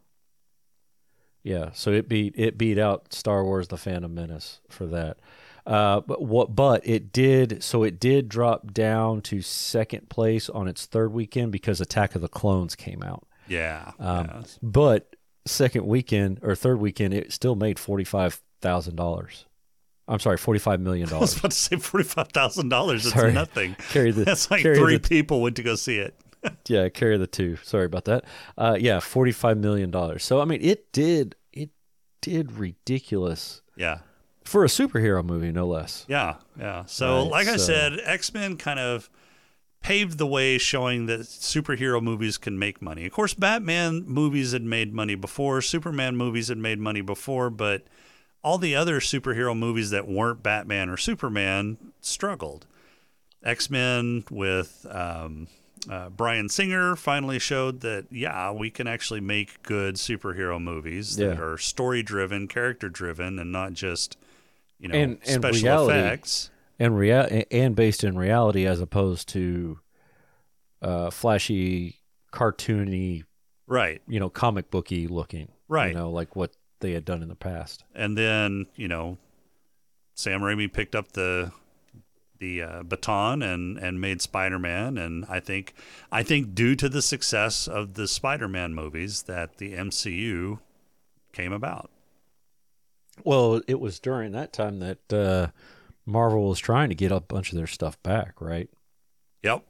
yeah. So it beat it beat out Star Wars: The Phantom Menace for that. Uh, but what? But it did. So it did drop down to second place on its third weekend because Attack of the Clones came out. Yeah. Um, yeah. But second weekend or third weekend, it still made forty five thousand dollars. I'm sorry, forty five million dollars. <laughs> I was about to say forty-five thousand dollars. It's Sorry. nothing. Carry the <laughs> That's like three the- people went to go see it. <laughs> yeah, carry the two. Sorry about that. Uh, yeah, forty five million dollars. So I mean, it did it did ridiculous Yeah, for a superhero movie, no less. yeah, yeah. So, Right, like I said, X Men kind of paved the way, showing that superhero movies can make money. Of course, Batman movies had made money before, Superman movies had made money before, but all the other superhero movies that weren't Batman or Superman struggled. X Men with um, uh, Bryan Singer finally showed that, yeah, we can actually make good superhero movies that are story driven, character driven, and not just, you know, And- and special reality. effects. And rea- and based in reality as opposed to uh, flashy, cartoony, Right. you know, comic booky looking. Right. You know, like what they had done in the past. And then, you know, Sam Raimi picked up the the uh, baton and and made Spider-Man. And I think I think due to the success of the Spider-Man movies that the MCU came about. Well, it was during that time that uh, Marvel was trying to get a bunch of their stuff back, right? Yep.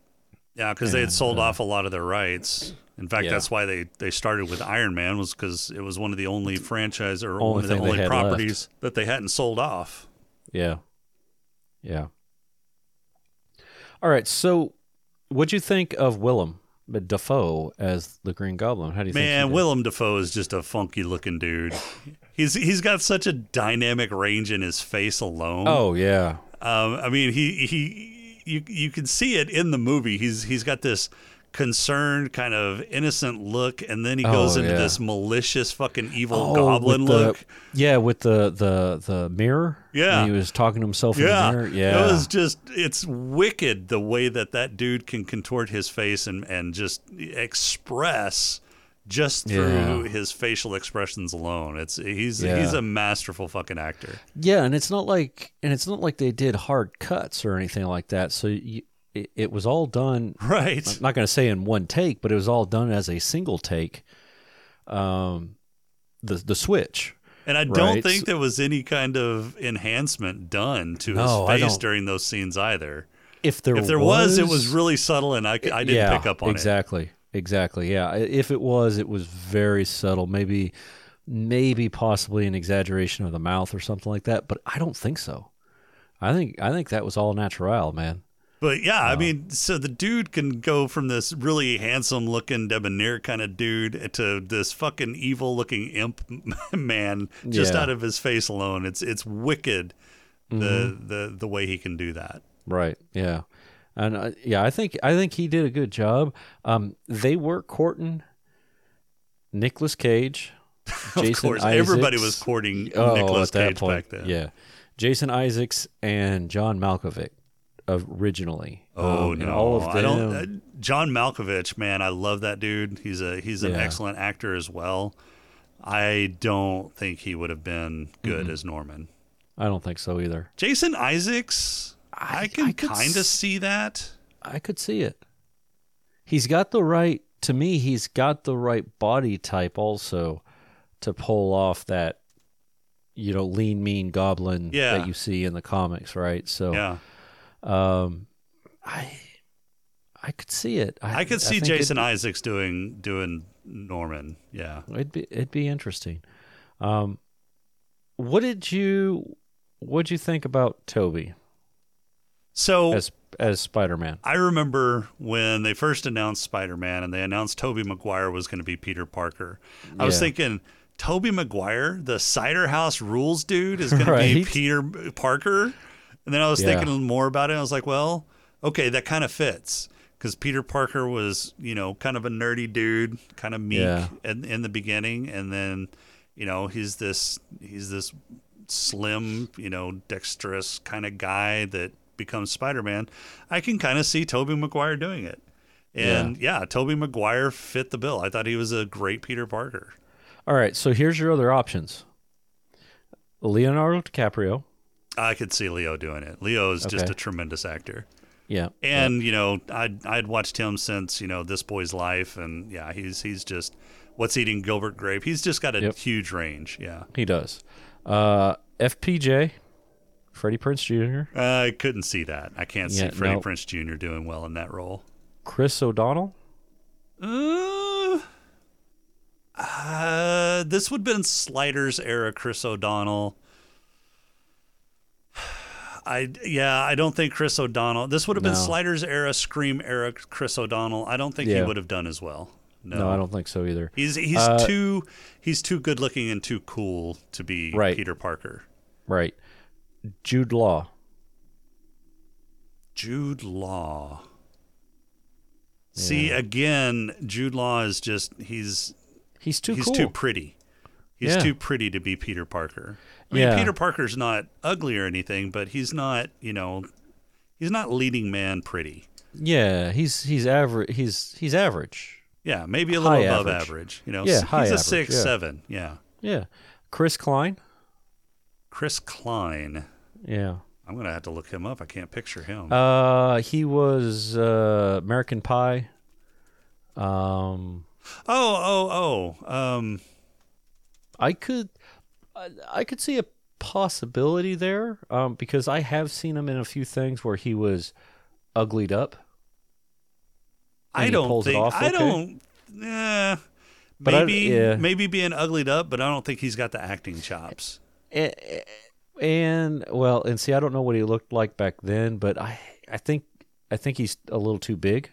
Yeah, because they had sold uh, off a lot of their rights. In fact, Yeah. that's why they, they started with Iron Man was because it was one of the only franchise or Only one of the only properties that they hadn't sold off. Yeah. Yeah. All right. So, what'd you think of Willem Dafoe as the Green Goblin? How do you think? Man. Willem Dafoe is just a funky looking dude. He's he's got such a dynamic range in his face alone. Oh yeah. Um, I mean, he he you you can see it in the movie. He's he's got this concerned kind of innocent look and then he Oh, goes into yeah. this malicious fucking evil Oh, goblin the- look. Yeah, with the the the mirror. Yeah. When he was talking to himself Yeah. in the mirror. Yeah. It was just it's wicked the way that that dude can contort his face and and just express just through Yeah. his facial expressions alone. It's he's Yeah. he's a masterful fucking actor. Yeah, and it's not like and it's not like they did hard cuts or anything like that. So you, it, it was all done. Right. I'm not going to say in one take, but it was all done as a single take. Um, the the switch. And I don't Right. think there was any kind of enhancement done to No, his face during those scenes either. If there if there was, it was really subtle, and I, I didn't yeah, pick up on it. exactly, Exactly. Yeah. If it was, it was very subtle. Maybe, maybe possibly an exaggeration of the mouth or something like that. But I don't think so. I think I think that was all natural, man. But yeah, I mean, so the dude can go from this really handsome looking debonair kind of dude to this fucking evil looking imp <laughs> man just Yeah. out of his face alone. It's it's wicked the the the way he can do that. Right. Yeah. And uh, yeah, I think I think he did a good job. Um, they were courting Nicolas Cage, <laughs> Jason of course, everybody was courting Oh, Nicolas Cage point, back then. Yeah, Jason Isaacs and John Malkovich originally. Oh Um, no, all of I don't. Uh, John Malkovich, man, I love that dude. He's a he's an Yeah. excellent actor as well. I don't think he would have been good as Norman. I don't think so either. Jason Isaacs, I, I- can kind of s- see that. I could see it. He's got the right to me. He's got the right body type also to pull off that, you know, lean, mean goblin Yeah. that you see in the comics, right? So, Yeah, um, I, I could see it. I could see think Jason Isaacs doing doing Norman. Yeah. It'd be it'd be interesting. Um, what did you what did you think about Tobey So as as Spider Man? I remember when they first announced Spider Man and they announced Tobey Maguire was going to be Peter Parker. I was thinking, Tobey Maguire, the Cider House Rules dude, is going <laughs> to be Peter Parker. And then I was Yeah. thinking more about it. I was like, well, okay, that kind of fits because Peter Parker was, you know, kind of a nerdy dude, kind of meek Yeah. in, in the beginning, and then, you know, he's this he's this slim, you know, dexterous kind of guy that becomes Spider-Man. I can kind of see Tobey Maguire doing it. And yeah. Tobey Maguire fit the bill. I thought he was a great Peter Parker. All right, so here's your other options: Leonardo DiCaprio. I could see Leo doing it. Leo is just a tremendous actor. Yeah, And you know, I'd I'd watched him since you know this boy's life, and yeah, he's he's just what's eating Gilbert Grape. He's just got a Yep. huge range. Yeah, he does. Uh, FPJ, Freddie Prinze Jr., I couldn't see that. I can't Yeah, see Freddie no. Prinze Jr. doing well in that role. Chris O'Donnell. Uh, uh, this would have been Sliders era Chris O'Donnell. I yeah, I don't think Chris O'Donnell. This would have been No. Sliders era, Scream era Chris O'Donnell. I don't think he would have done as well. No, No, I don't think so either. He's he's Uh, too he's too good looking and too cool to be Right. Peter Parker. Right. Jude Law. Jude Law. See again, Jude Law is just he's He's too he's cool. too pretty. He's Yeah. too pretty to be Peter Parker. I mean, Yeah. Peter Parker's not ugly or anything, but he's not, you know, he's not leading man pretty. yeah, he's he's average. He's he's average. Yeah, maybe a little High above average. average. You know, Yeah, S- high he's a average, six, yeah. seven. Yeah. Yeah. Chris Klein. Chris Klein. Yeah. I'm gonna have to look him up. I can't picture him. Uh, he was uh, American Pie. Um, oh, oh, oh. Um, I could, I, I could see a possibility there. Um, because I have seen him in a few things where he was uglied up. I don't think. off I okay. don't. Yeah. But I- Maybe, yeah. maybe being uglied up, but I don't think he's got the acting chops. and, and well, and see, I don't know what he looked like back then, but I, I think, I think he's a little too big.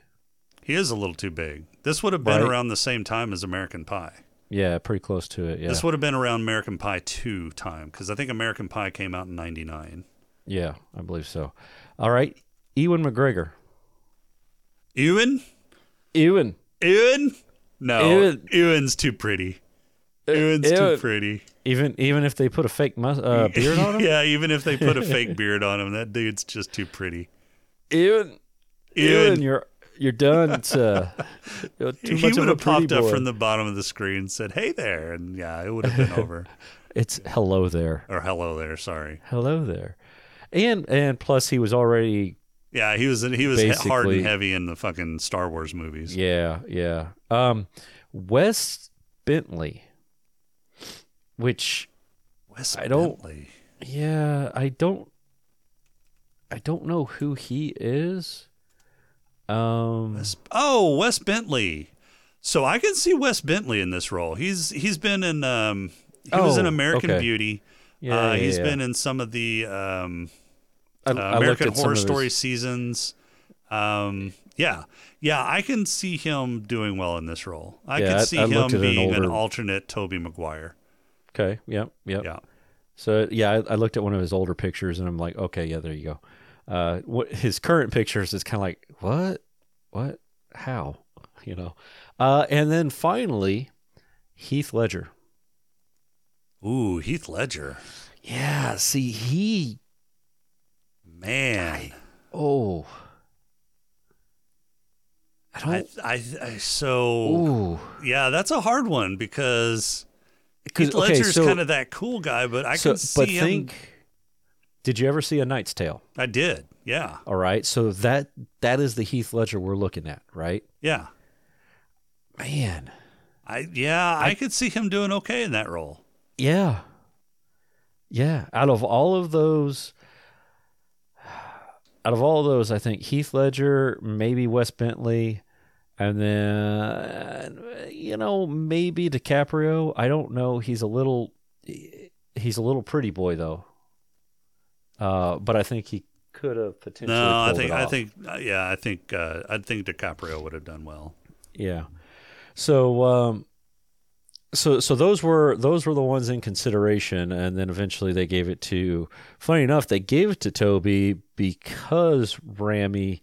He is a little too big. This would have been Right. around the same time as American Pie. Yeah, pretty close to it. Yeah, This would have been around American Pie 2 time because I think American Pie came out in 99. yeah, I believe so. All right, Ewan McGregor. Ewan? Ewan. Ewan? No. Ewan. Ewan's too pretty. Ewan's too pretty. Even even if they put a fake mus- uh, <laughs> beard on him. yeah, even if they put a fake <laughs> beard on him, that dude's just too pretty. Ewan. Ewan. Ewan, you're you're done. It's, <laughs> uh, he much of would a have popped up from the bottom of the screen and said, "Hey there," and yeah, it would have been over. <laughs> It's hello there, or hello there. Sorry. hello there, and and plus he was already Yeah, he was he was hard and heavy in the fucking Star Wars movies. yeah yeah. Um, Wes Bentley, which Wes I don't- Bentley. yeah I don't I don't know who he is. Um, Wes, oh, Wes Bentley. So I can see Wes Bentley in this role. He's he's been in um he was in Oh, American okay. Beauty. yeah, uh, yeah, he's yeah. been in some of the um, I, uh, I American Horror Story seasons. Um, yeah, yeah, I can see him doing well in this role. I Yeah, can see I him at an being an alternate Tobey Maguire. Okay. Yep. Yep. Yeah, So yeah, I looked at one of his older pictures and I'm like, okay, yeah, there you go. Uh, what his current pictures is kind of like, what, what, how, you know. Uh, and then finally, Heath Ledger. ooh, Heath Ledger, Yeah. See, he. man. Oh. I I, don't. I, I so ooh. yeah, that's a hard one because Heath okay, Ledger's so- kind of that cool guy, but I so, can see but him. think. Did you ever see A Knight's Tale? I did, yeah, All right. So that that is the Heath Ledger we're looking at, right? yeah. Man. I yeah, I, could see him doing okay in that role. Yeah. Yeah. Out of all of those, out of all of those, I think Heath Ledger, maybe Wes Bentley, and then, you know, maybe DiCaprio. I don't know. He's a little, he's a little pretty boy, though. Uh, but I think he could have potentially. No, I think I think uh, yeah, I think uh, I think DiCaprio would have done well. Yeah. So um so so those were those were the ones in consideration and then eventually they gave it to funny enough they gave it to Tobey because Rami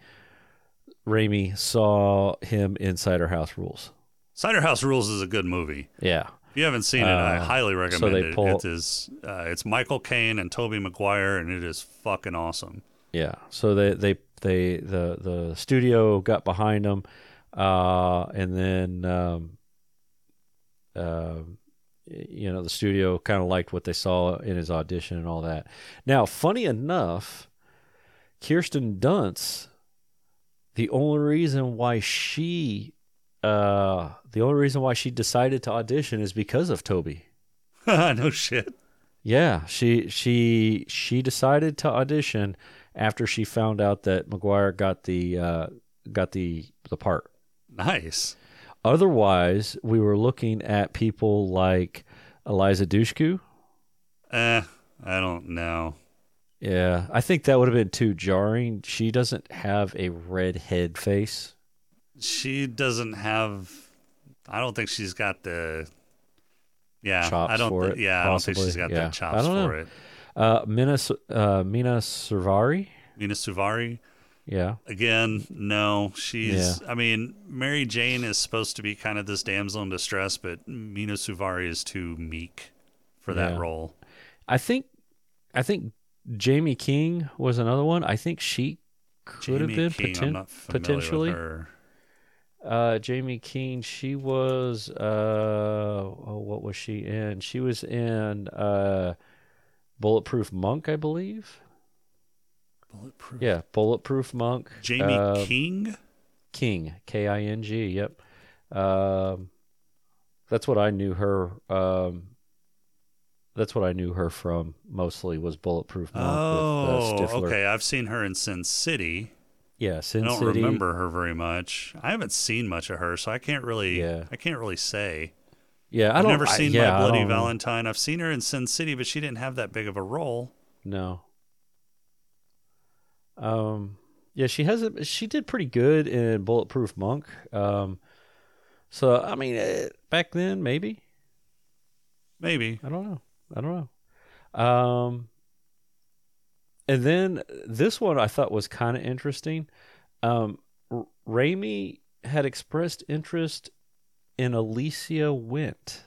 Raimi saw him in Cider House Rules. Cider House Rules is a good movie. Yeah. If you haven't seen it, I Uh, highly so recommend they it. pull- It is uh, it's Michael Caine and Tobey Maguire, and it is fucking awesome. Yeah. So they they they the the studio got behind them uh and then um uh, you know the studio kind of liked what they saw in his audition and all that. Now, funny enough, Kirsten Dunst, the only reason why she uh the only reason why she decided to audition is because of Tobey. <laughs> no shit. Yeah, she she she decided to audition after she found out that Maguire got the uh, got the the part. Nice. Otherwise, we were looking at people like Eliza Dushku. Eh, I don't know. Yeah, I think that would have been too jarring. She doesn't have a red head face. She doesn't have. I don't think she's got the. Yeah, Chops I don't. for thi- it, yeah, I don't think she's got Yeah. the chops for know. it. Uh, Mina uh, Mina Servari. Mina Suvari. Yeah, Again, no. She's. Yeah. I mean, Mary Jane is supposed to be kind of this damsel in distress, but Mina Suvari is too meek for that Yeah. role. I think I think Jaime King was another one. I think she could have been King, poten- I'm not familiar potentially. Uh, Jaime Keene, she was uh, oh, what was she in? She was in uh, Bulletproof Monk, I believe. Bulletproof. Yeah, Bulletproof Monk. Jaime uh, King. King, K I N G. Yep. Um, that's what I knew her. Um, that's what I knew her from mostly was Bulletproof Monk Oh, with uh, okay. I've seen her in Sin City. Yeah, Sin I don't City. remember her very much. I haven't seen much of her, so I can't really. Yeah. I can't really say. Yeah, I I've don't. never I- seen yeah, My Bloody. Valentine. I've seen her in Sin City, but she didn't have that big of a role. No. Um. Yeah, she has a. She did pretty good in Bulletproof Monk. Um. So I mean, eh, back then maybe Maybe. I don't know. I don't know. Um. And then this one I thought was kind of interesting. Um, R- Raimi had expressed interest in Alicia Wint.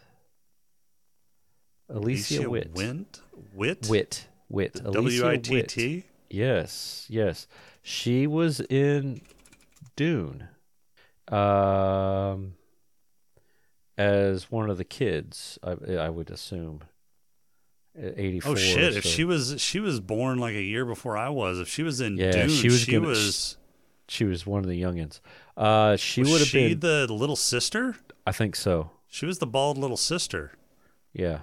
Alicia, Witt. Wint? Wit? Wit. Wit. Alicia W I T Witt. Yes, yes. She was in Dune um, as one of the kids, I, I would assume. At 84. Oh shit! If she was she was born like a year before I was. If she was in Yeah, Dune, she she was was. gonna- she was one of the youngins. Uh, she would have been. the little sister? I think so. She was the bald little sister. Yeah.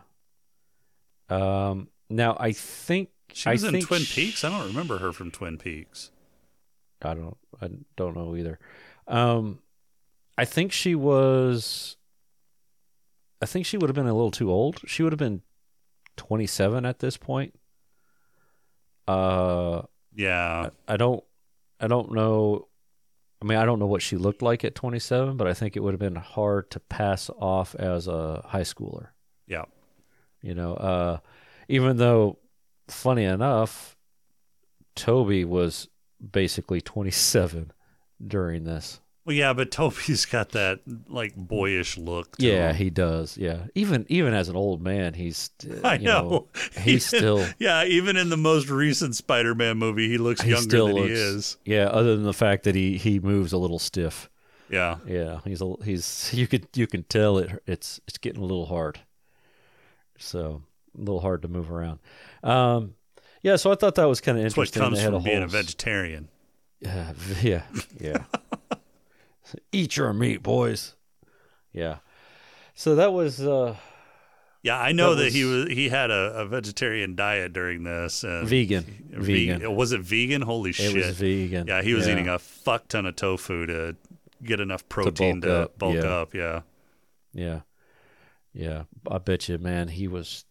Um. Now I think She I was in think Twin sh- Peaks. I don't remember her from Twin Peaks. I don't I don't know either. Um I think she was I think she would have been a little too old. She would have been 27 at this point. Uh Yeah, I don't I don't know I mean I don't know what she looked like at 27, but I think it would have been hard to pass off as a high schooler. yeah. You know, uh, even though, funny enough, Tobey was basically 27 during this. Well, yeah, but <laughs> Tobey's got that like boyish look. To Yeah, him. he does. Yeah, even even as an old man, he's uh, <laughs> I you know. he's Even- still Yeah, even in the most recent Spider-Man movie, he looks he younger than looks, he is. Yeah, other than the fact that he he moves a little stiff. Yeah. Yeah, he's a he's you could you can tell it it's it's getting a little hard. So a little hard to move around. Um, yeah, so I thought that was kind of That's what interesting. comes from being a vegetarian. Yeah, <laughs> yeah, yeah. Eat your meat, boys. Yeah. So that was uh Yeah, I know That that, he was- was he had a, a vegetarian diet during this. And vegan. Ve- Vegan. Was it vegan? Holy It shit! was vegan. Yeah, he was eating a fuck ton of tofu to get enough protein bulk to up, bulk yeah. up. Yeah. Yeah. Yeah. I bet you, man, he was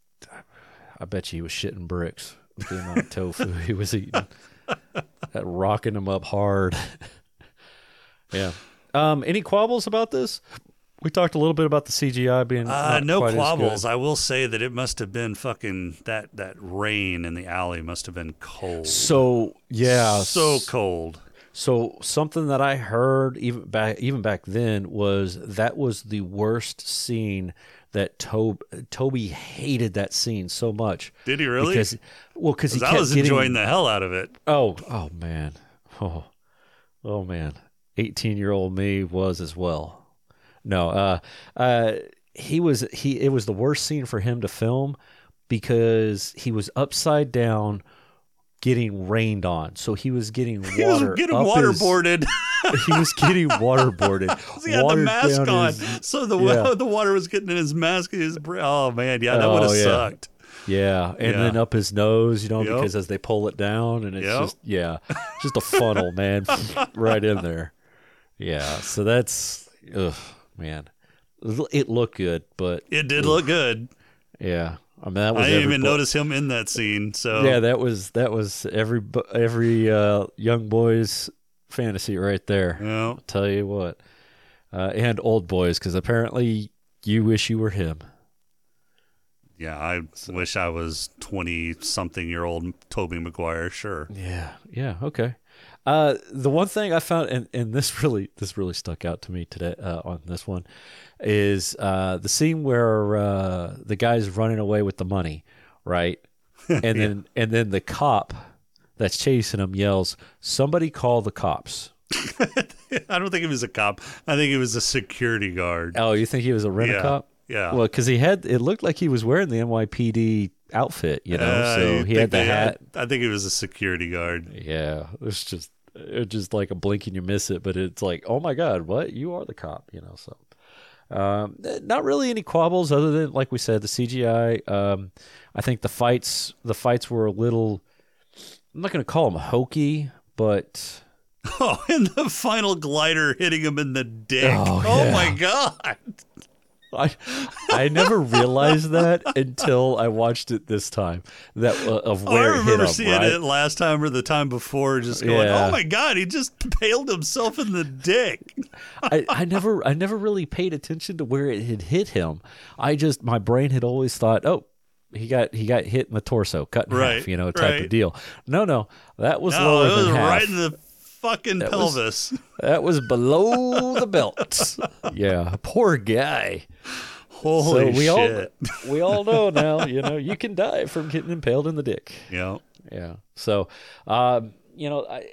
I bet you he was shitting bricks with the amount of tofu he was eating. <laughs> that rocking him up hard. <laughs> yeah. Um, any quabbles about this? We talked a little bit about the CGI being Uh, not no quite as good. quabbles. I will say that it must have been fucking that that rain in the alley must have been cold. So yeah, so cold. So something that I heard even back even back then was that was the worst scene that Tob- Tobey hated that scene so much. Did he really? Because well, because he 'Cause kept I was getting, enjoying the hell out of it. Oh, oh man, oh, oh man, eighteen year old me was as well. No, uh, uh, he was he. It was the worst scene for him to film because he was upside down, getting rained on. So he was getting water. <laughs> He was getting up his- waterboarded. <laughs> he was getting <laughs> waterboarded. he had the mask on, his- so the Yeah. the water was getting in his mask. His oh man, yeah, that Oh, would have yeah. sucked. yeah, and Yeah. then up his nose, you know, Yep. because as they pull it down, and it's Yep. just yeah, just a funnel, man, right in there. Yeah, so that's ugh, man. It looked good, but It did look good. yeah, I mean that was I didn't even bo- notice him in that scene. So Yeah, that was that was every every uh, young boy's fantasy right there. Yeah. I'll tell you what, uh, and old boys because apparently you wish you were him. yeah, I wish I was twenty something year old Tobey Maguire. Sure. Yeah, yeah, okay. Uh, the one thing I found, and, and this <laughs> really this really stuck out to me today uh, on this one, is uh, the scene where uh, the guy's running away with the money, right? <laughs> And then and then the cop that's chasing him yells, "Somebody call the cops!" <laughs> I don't think he was a cop. I think he was a security guard. Oh, you think he was a rent a Yeah, cop? yeah. Well, because he had it looked like he was wearing the NYPD outfit, you know. Uh, so he had the hat. I think he was a security guard. Yeah, it's just it's just like a blink and you miss it, but it's like, oh my god, what? You are the cop, you know. So, um, not really any quabbles other than like we said, the CGI. Um, I think the fights the fights were a little. I'm not going to call them hokey, but <laughs> Oh, and the final glider hitting him in the dick. Oh, Oh, yeah. my god. I I never realized that until I watched it this time. That uh, of Oh, I where it hit remember him, seeing right? it last time or the time before, just going, Yeah. "Oh my god, he just paled himself in the dick." I, I never I never really paid attention to where it had hit him. I just my brain had always thought, oh, he got he got hit in the torso, cut in Right, half, you know, type right. of deal. No, no, that was No, lower it was than half. right in the fucking That was- pelvis. <laughs> That was below the belt. Yeah, poor guy. Holy so we shit! all we all know <laughs> now. You know, you can die from getting impaled in the dick. yeah. Yeah. So, um, you know, I,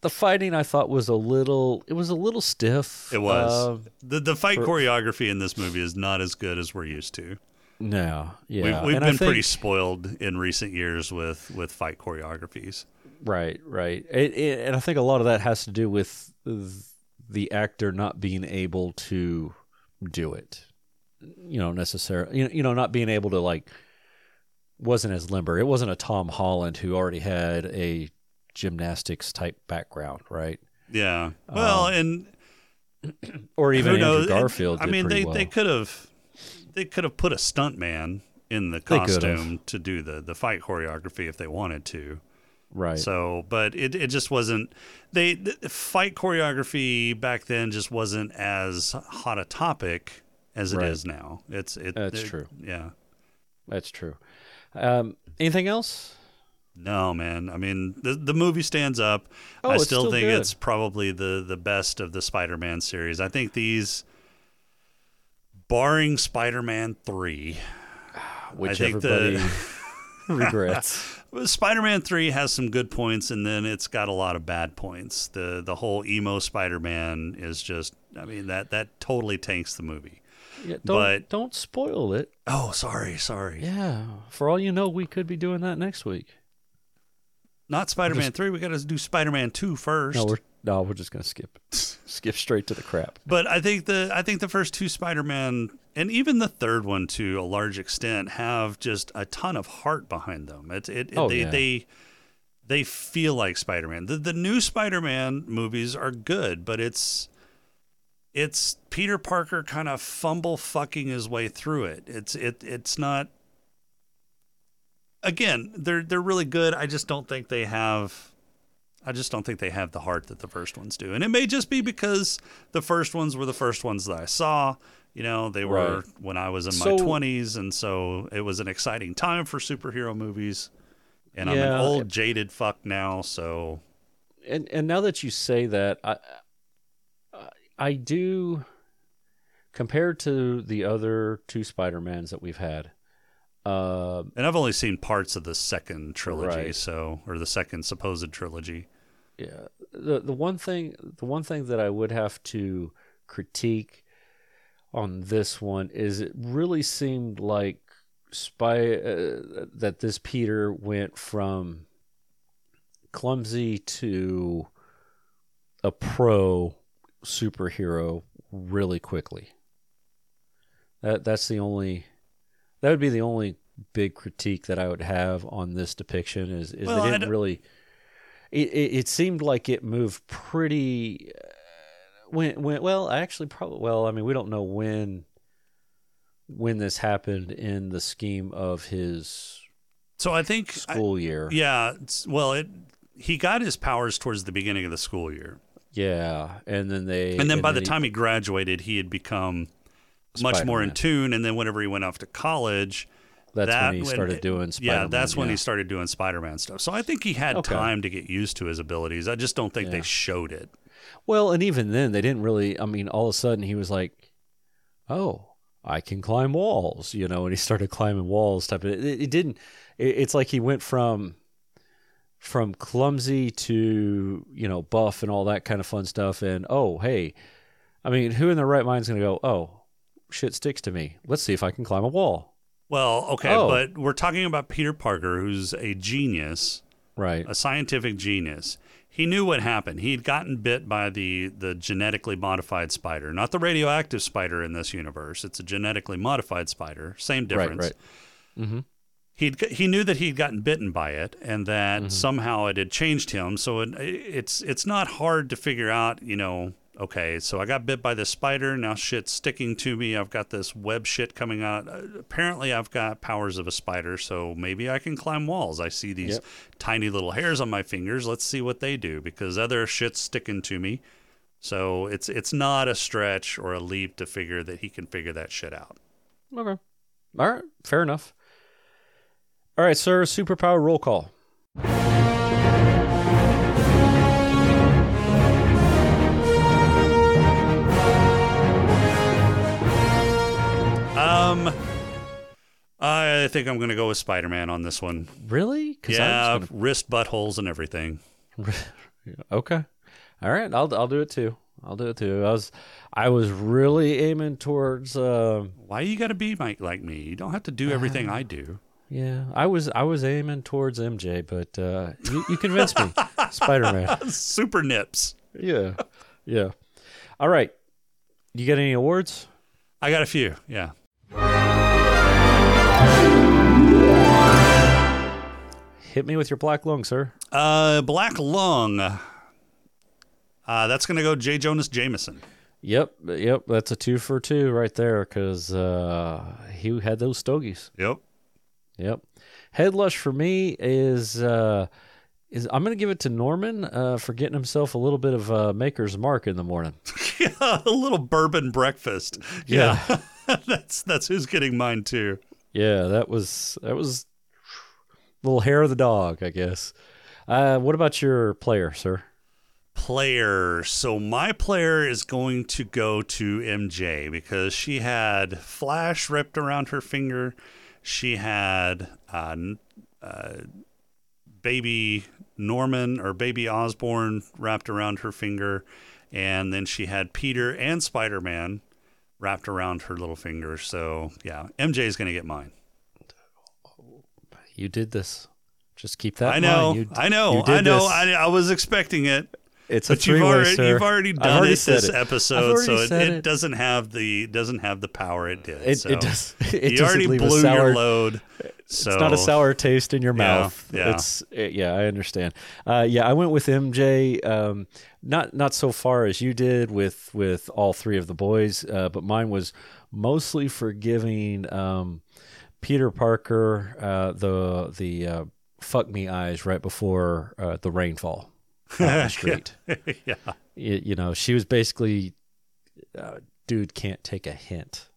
the fighting I thought was a little. It was a little stiff. It was Um, the the fight for- choreography in this movie is not as good as we're used to. no. Yeah. We've, we've been pretty spoiled in recent years with with fight choreographies. Right, right. It, it, and I think a lot of that has to do with the actor not being able to do it. You know, necessarily. You know, you know, not being able to like wasn't as limber. It wasn't a Tom Holland who already had a gymnastics type background, right? Yeah. Well, um, and <clears throat> Or even Andrew knows? Garfield. I mean, they well. they could have they could have put a stunt man in the costume to do the the fight choreography if they wanted to. Right. So, but it, it just wasn't. They the fight choreography back then just wasn't as hot a topic as it is Right. now. It's it. That's it- true. Yeah. That's true. Um, anything else? No, man. I mean, the the movie stands up. Oh, I still still think good. it's probably the the best of the Spider-Man series. I think these, barring Spider-Man three, Which think the- everybody <laughs> regrets. <laughs> Spider-Man three has some good points, and then it's got a lot of bad points. the The whole emo Spider-Man is just. I mean that that totally tanks the movie. Yeah, don't But- don't spoil it. Oh, sorry, sorry. Yeah. For all you know, we could be doing that next week. Not Spider-Man three. We got to do Spider-Man two first. No, we're no, we're just gonna skip <laughs> skip straight to the crap. But I think the I think the first two Spider-Man and even the third one to a large extent have just a ton of heart behind them. It's it, it- Oh, they yeah. they they feel like Spider-Man. The the new Spider-Man movies are good, but it's it's Peter Parker kind of fumble fucking his way through it. It's it it's not again, they're they're really good. I just don't think they have I just don't think they have the heart that the first ones do. And it may just be because the first ones were the first ones that I saw. You know, they were Right. when I was in So- my 20s. And so it was an exciting time for superhero movies. And I'm an Yeah. old, jaded fuck now. So And and now that you say that, I I, I do compared to the other two Spider-Mans that we've had. Uh, And I've only seen parts of the second trilogy, Right. so or the second supposed trilogy. Yeah, the the one thing the one thing that I would have to critique on this one is it really seemed like spy uh, that this Peter went from clumsy to a pro superhero really quickly. That that's the only that would be the only big critique that I would have on this depiction is is Well, they didn't really it, it, it seemed like it moved pretty uh, when when well actually probably well I mean we don't know when when this happened in the scheme of his So I think I- school year. yeah, well, it he got his powers towards the beginning of the school year. Yeah, and then they and then by the he- time he graduated, he had become much more in tune. And then whenever he went off to college, that's that when he started doing Spider-Man. yeah, that's when yeah. he started doing Spider-Man stuff. So I think he had Okay. time to get used to his abilities. I just don't think Yeah. they showed it. Well, and even then, they didn't really. I mean, all of a sudden, he was like, "Oh, I can climb walls," you know, and he started climbing walls. Type of. It, it didn't. It, it's like he went from from clumsy to you know buff and all that kind of fun stuff. And oh, hey, I mean, who in their right mind is going to go, "Oh, shit sticks to me. Let's see if I can climb a wall." Well, okay, Oh. but we're talking about Peter Parker, who's a genius, Right. a scientific genius. He knew what happened. He'd gotten bit by the the genetically modified spider, not the radioactive spider in this universe. It's a genetically modified spider. Same difference. Right. Right. He'd he knew that he'd gotten bitten by it, and that Mm-hmm. somehow it had changed him. So it, it's it's not hard to figure out. You know, okay, so I got bit by this spider. Now shit's sticking to me. I've got this web shit coming out. Uh, apparently, I've got powers of a spider, so maybe I can climb walls. I see these Yep. tiny little hairs on my fingers. Let's see what they do because other shit's sticking to me. So it's it's not a stretch or a leap to figure that he can figure that shit out. Okay. All right. Fair enough. All right, sir. Superpower roll call. Um, I think I'm going to go with Spider Man on this one. Really? Yeah, was wrist buttholes and everything. <laughs> Okay. All right. I'll I'll do it too. I'll do it too. I was I was really aiming towards. Uh, Why you got to be Mike like me? You don't have to do everything I do. yeah, I was I was aiming towards MJ, but uh, you, you convinced me. <laughs> Spider Man. Super nips. Yeah. Yeah. All right. You got any awards? I got a few. Yeah. Hit me with your black lung, sir. Uh, Black Lung. Uh, that's going to go J. Jonah Jameson. Yep, yep, that's a two for two right there because uh, he had those stogies. Yep. Yep, head lush for me is uh, is I'm gonna give it to Norman uh, for getting himself a little bit of uh, Maker's Mark in the morning. <laughs> Yeah, a little bourbon breakfast. Yeah. <laughs> that's that's who's getting mine too. Yeah, that was that was little hair of the dog, I guess. Uh, what about your player, sir? player. So my player is going to go to MJ because she had Flash wrapped around her finger. She had uh, uh, baby Norman or baby Osborn wrapped around her finger, and then she had Peter and Spider Man wrapped around her little finger. So yeah, MJ is going to get mine. You did this. Just keep that. I know, mind. You- I know, you did I know. I, I was expecting it. It's a But you've three-way, already sir. you've already done already it this it. Episode, so it, it it. doesn't have the doesn't have the power it did. It, so. it does. <laughs> It you already blew sour, your load. <laughs> So It's not a sour taste in your mouth. yeah. It's it- yeah, I understand. Uh, yeah, I went with MJ. Um, not not so far as you did with with all three of the boys, uh, but mine was mostly forgiving um, Peter Parker uh, the the uh, fuck me eyes right before uh, the rainfall in the <laughs> street. <laughs> yeah. you, you know, she was basically, uh, dude can't take a hint.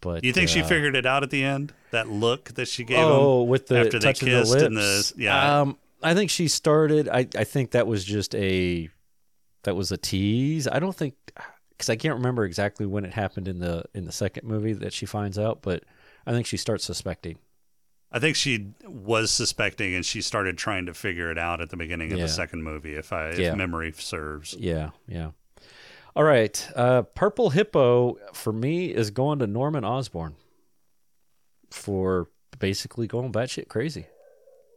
But You think she uh, figured it out at the end? That look that she gave Oh, him with the after they kissed the and the yeah. Um, I think she started. I I think that was just a that was a tease. I don't think because I can't remember exactly when it happened in the in the second movie that she finds out, but I think she starts suspecting. I think she was suspecting, and she started trying to figure it out at the beginning of Yeah. the second movie, if I if Yeah. memory serves. Yeah, yeah. All right, uh, Purple Hippo for me is going to Norman Osborn for basically going batshit crazy.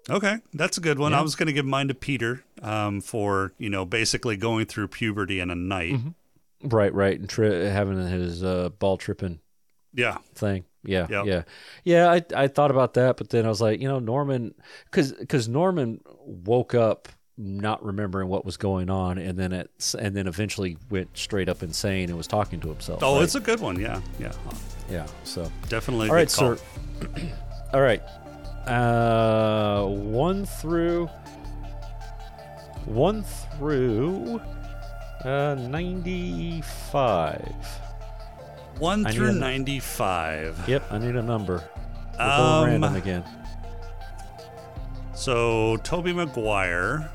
Okay, that's a good one. Yeah. I was going to give mine to Peter um, for you know basically going through puberty in a night. Mm-hmm. Right, right, and tri- having his uh, ball tripping Yeah, thing. Yeah, Yep. yeah, yeah. I I thought about that, but then I was like, you know, Norman, because because Norman woke up not remembering what was going on, and then it and then eventually went straight up insane and was talking to himself. Oh, right? it's a good one. Yeah, yeah, yeah. So definitely. all right, call. sir. <clears throat> all right, uh, one through one through uh ninety five. One I through ninety-five. Yep, I need a number. We're Um, going random again. So Tobey Maguire,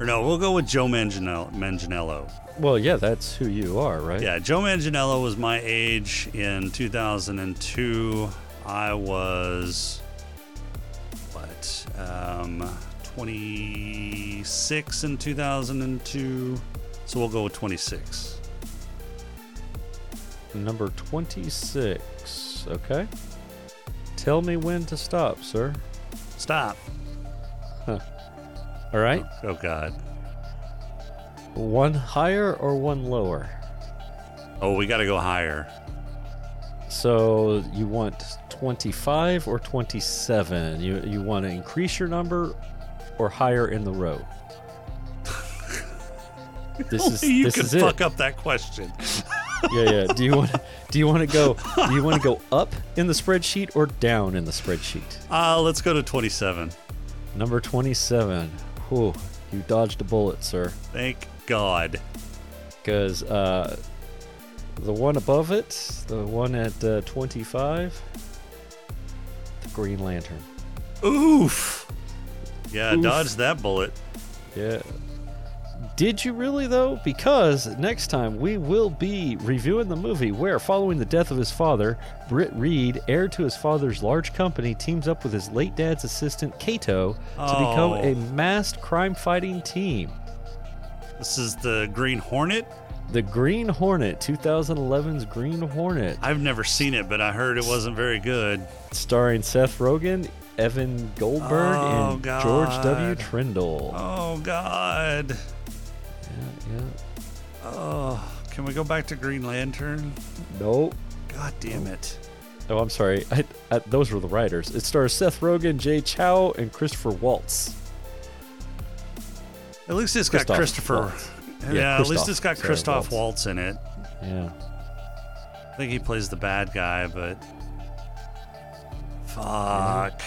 or no, we'll go with Joe Manganiello. Manganiello. Well, yeah, that's who you are, right? Yeah, Joe Manganiello was my age in 2002. I was what, um, 26 in 2002. So we'll go with 26. Number 26. Okay. Tell me when to stop, sir. Stop. All right. Oh God. One higher or one lower? Oh, we got to go higher. So you want 25 or 27? You you want to increase your number or higher in the row? <laughs> This is you this can is it. fuck up that question. <laughs> Yeah, yeah. Do you want do you want to go <laughs> do you want to go up in the spreadsheet or down in the spreadsheet? Uh, let's go to 27. Number 27. Whew, you dodged a bullet, sir. Thank God. Because uh, the one above it, the one at uh, 25, the Green Lantern. Oof. Yeah, Oof. dodge that bullet. Yeah. Did you really, though? Because next time we will be reviewing the movie where, following the death of his father, Britt Reed, heir to his father's large company, teams up with his late dad's assistant, Kato, to become Oh. a masked crime fighting team. This is the Green Hornet. The Green Hornet, 2011's Green Hornet, I've never seen it, but I heard it wasn't very good. starring Seth Rogen, Evan Goldberg, Oh, and George W. God. Trendle. Oh God. Yeah, yeah. Oh, can we go back to Green Lantern? Nope. God damn it. Oh, I'm sorry. I, I, those were the writers. It stars Seth Rogen, Jay Chou, and Christopher Waltz. At least it's got Christopher. Waltz. Yeah, Yeah, at least it's got Sorry, Christoph Waltz. Waltz in it. Yeah. I think he plays the bad guy, but fuck.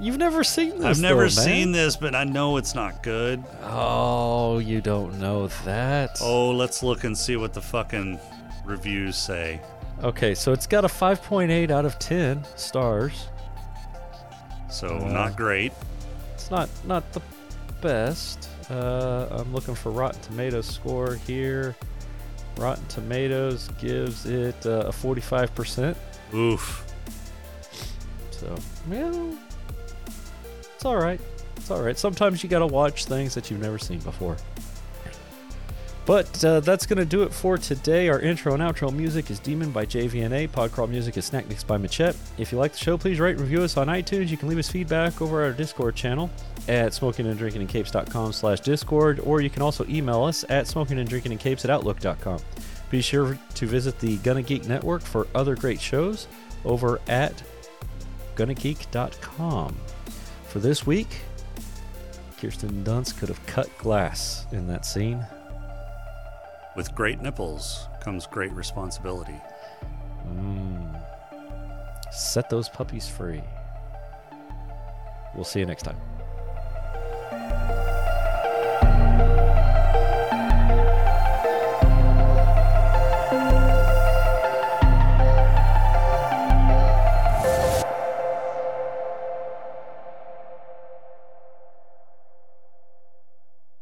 You've never seen this. I've never though, man. seen this, but I know it's not good. Oh, you don't know that. Oh, let's look and see what the fucking reviews say. Okay, so it's got a 5.8 out of 10 stars. So Uh, not great. It's not not the best. Uh, I'm looking for Rotten Tomatoes score here. Rotten Tomatoes gives it uh, a 45%. Oof. So, well, it's all right. It's all right. Sometimes you got to watch things that you've never seen before. But uh, that's going to do it for today. Our intro and outro music is Demon by JVNA. Podcrawl music is Snack Mix by Machette. If you like the show, please rate and review us on iTunes. You can leave us feedback over our Discord channel at smokinganddrinkingandcapes.com slash discord, or you can also email us at smokinganddrinkingandcapes at outlook.com. Be sure to visit the Gonna Geek Network for other great shows over at gonnageek.com. For this week, Kirsten Dunst could have cut glass in that scene. With great nipples comes great responsibility. Mm. Set those puppies free. We'll see you next time.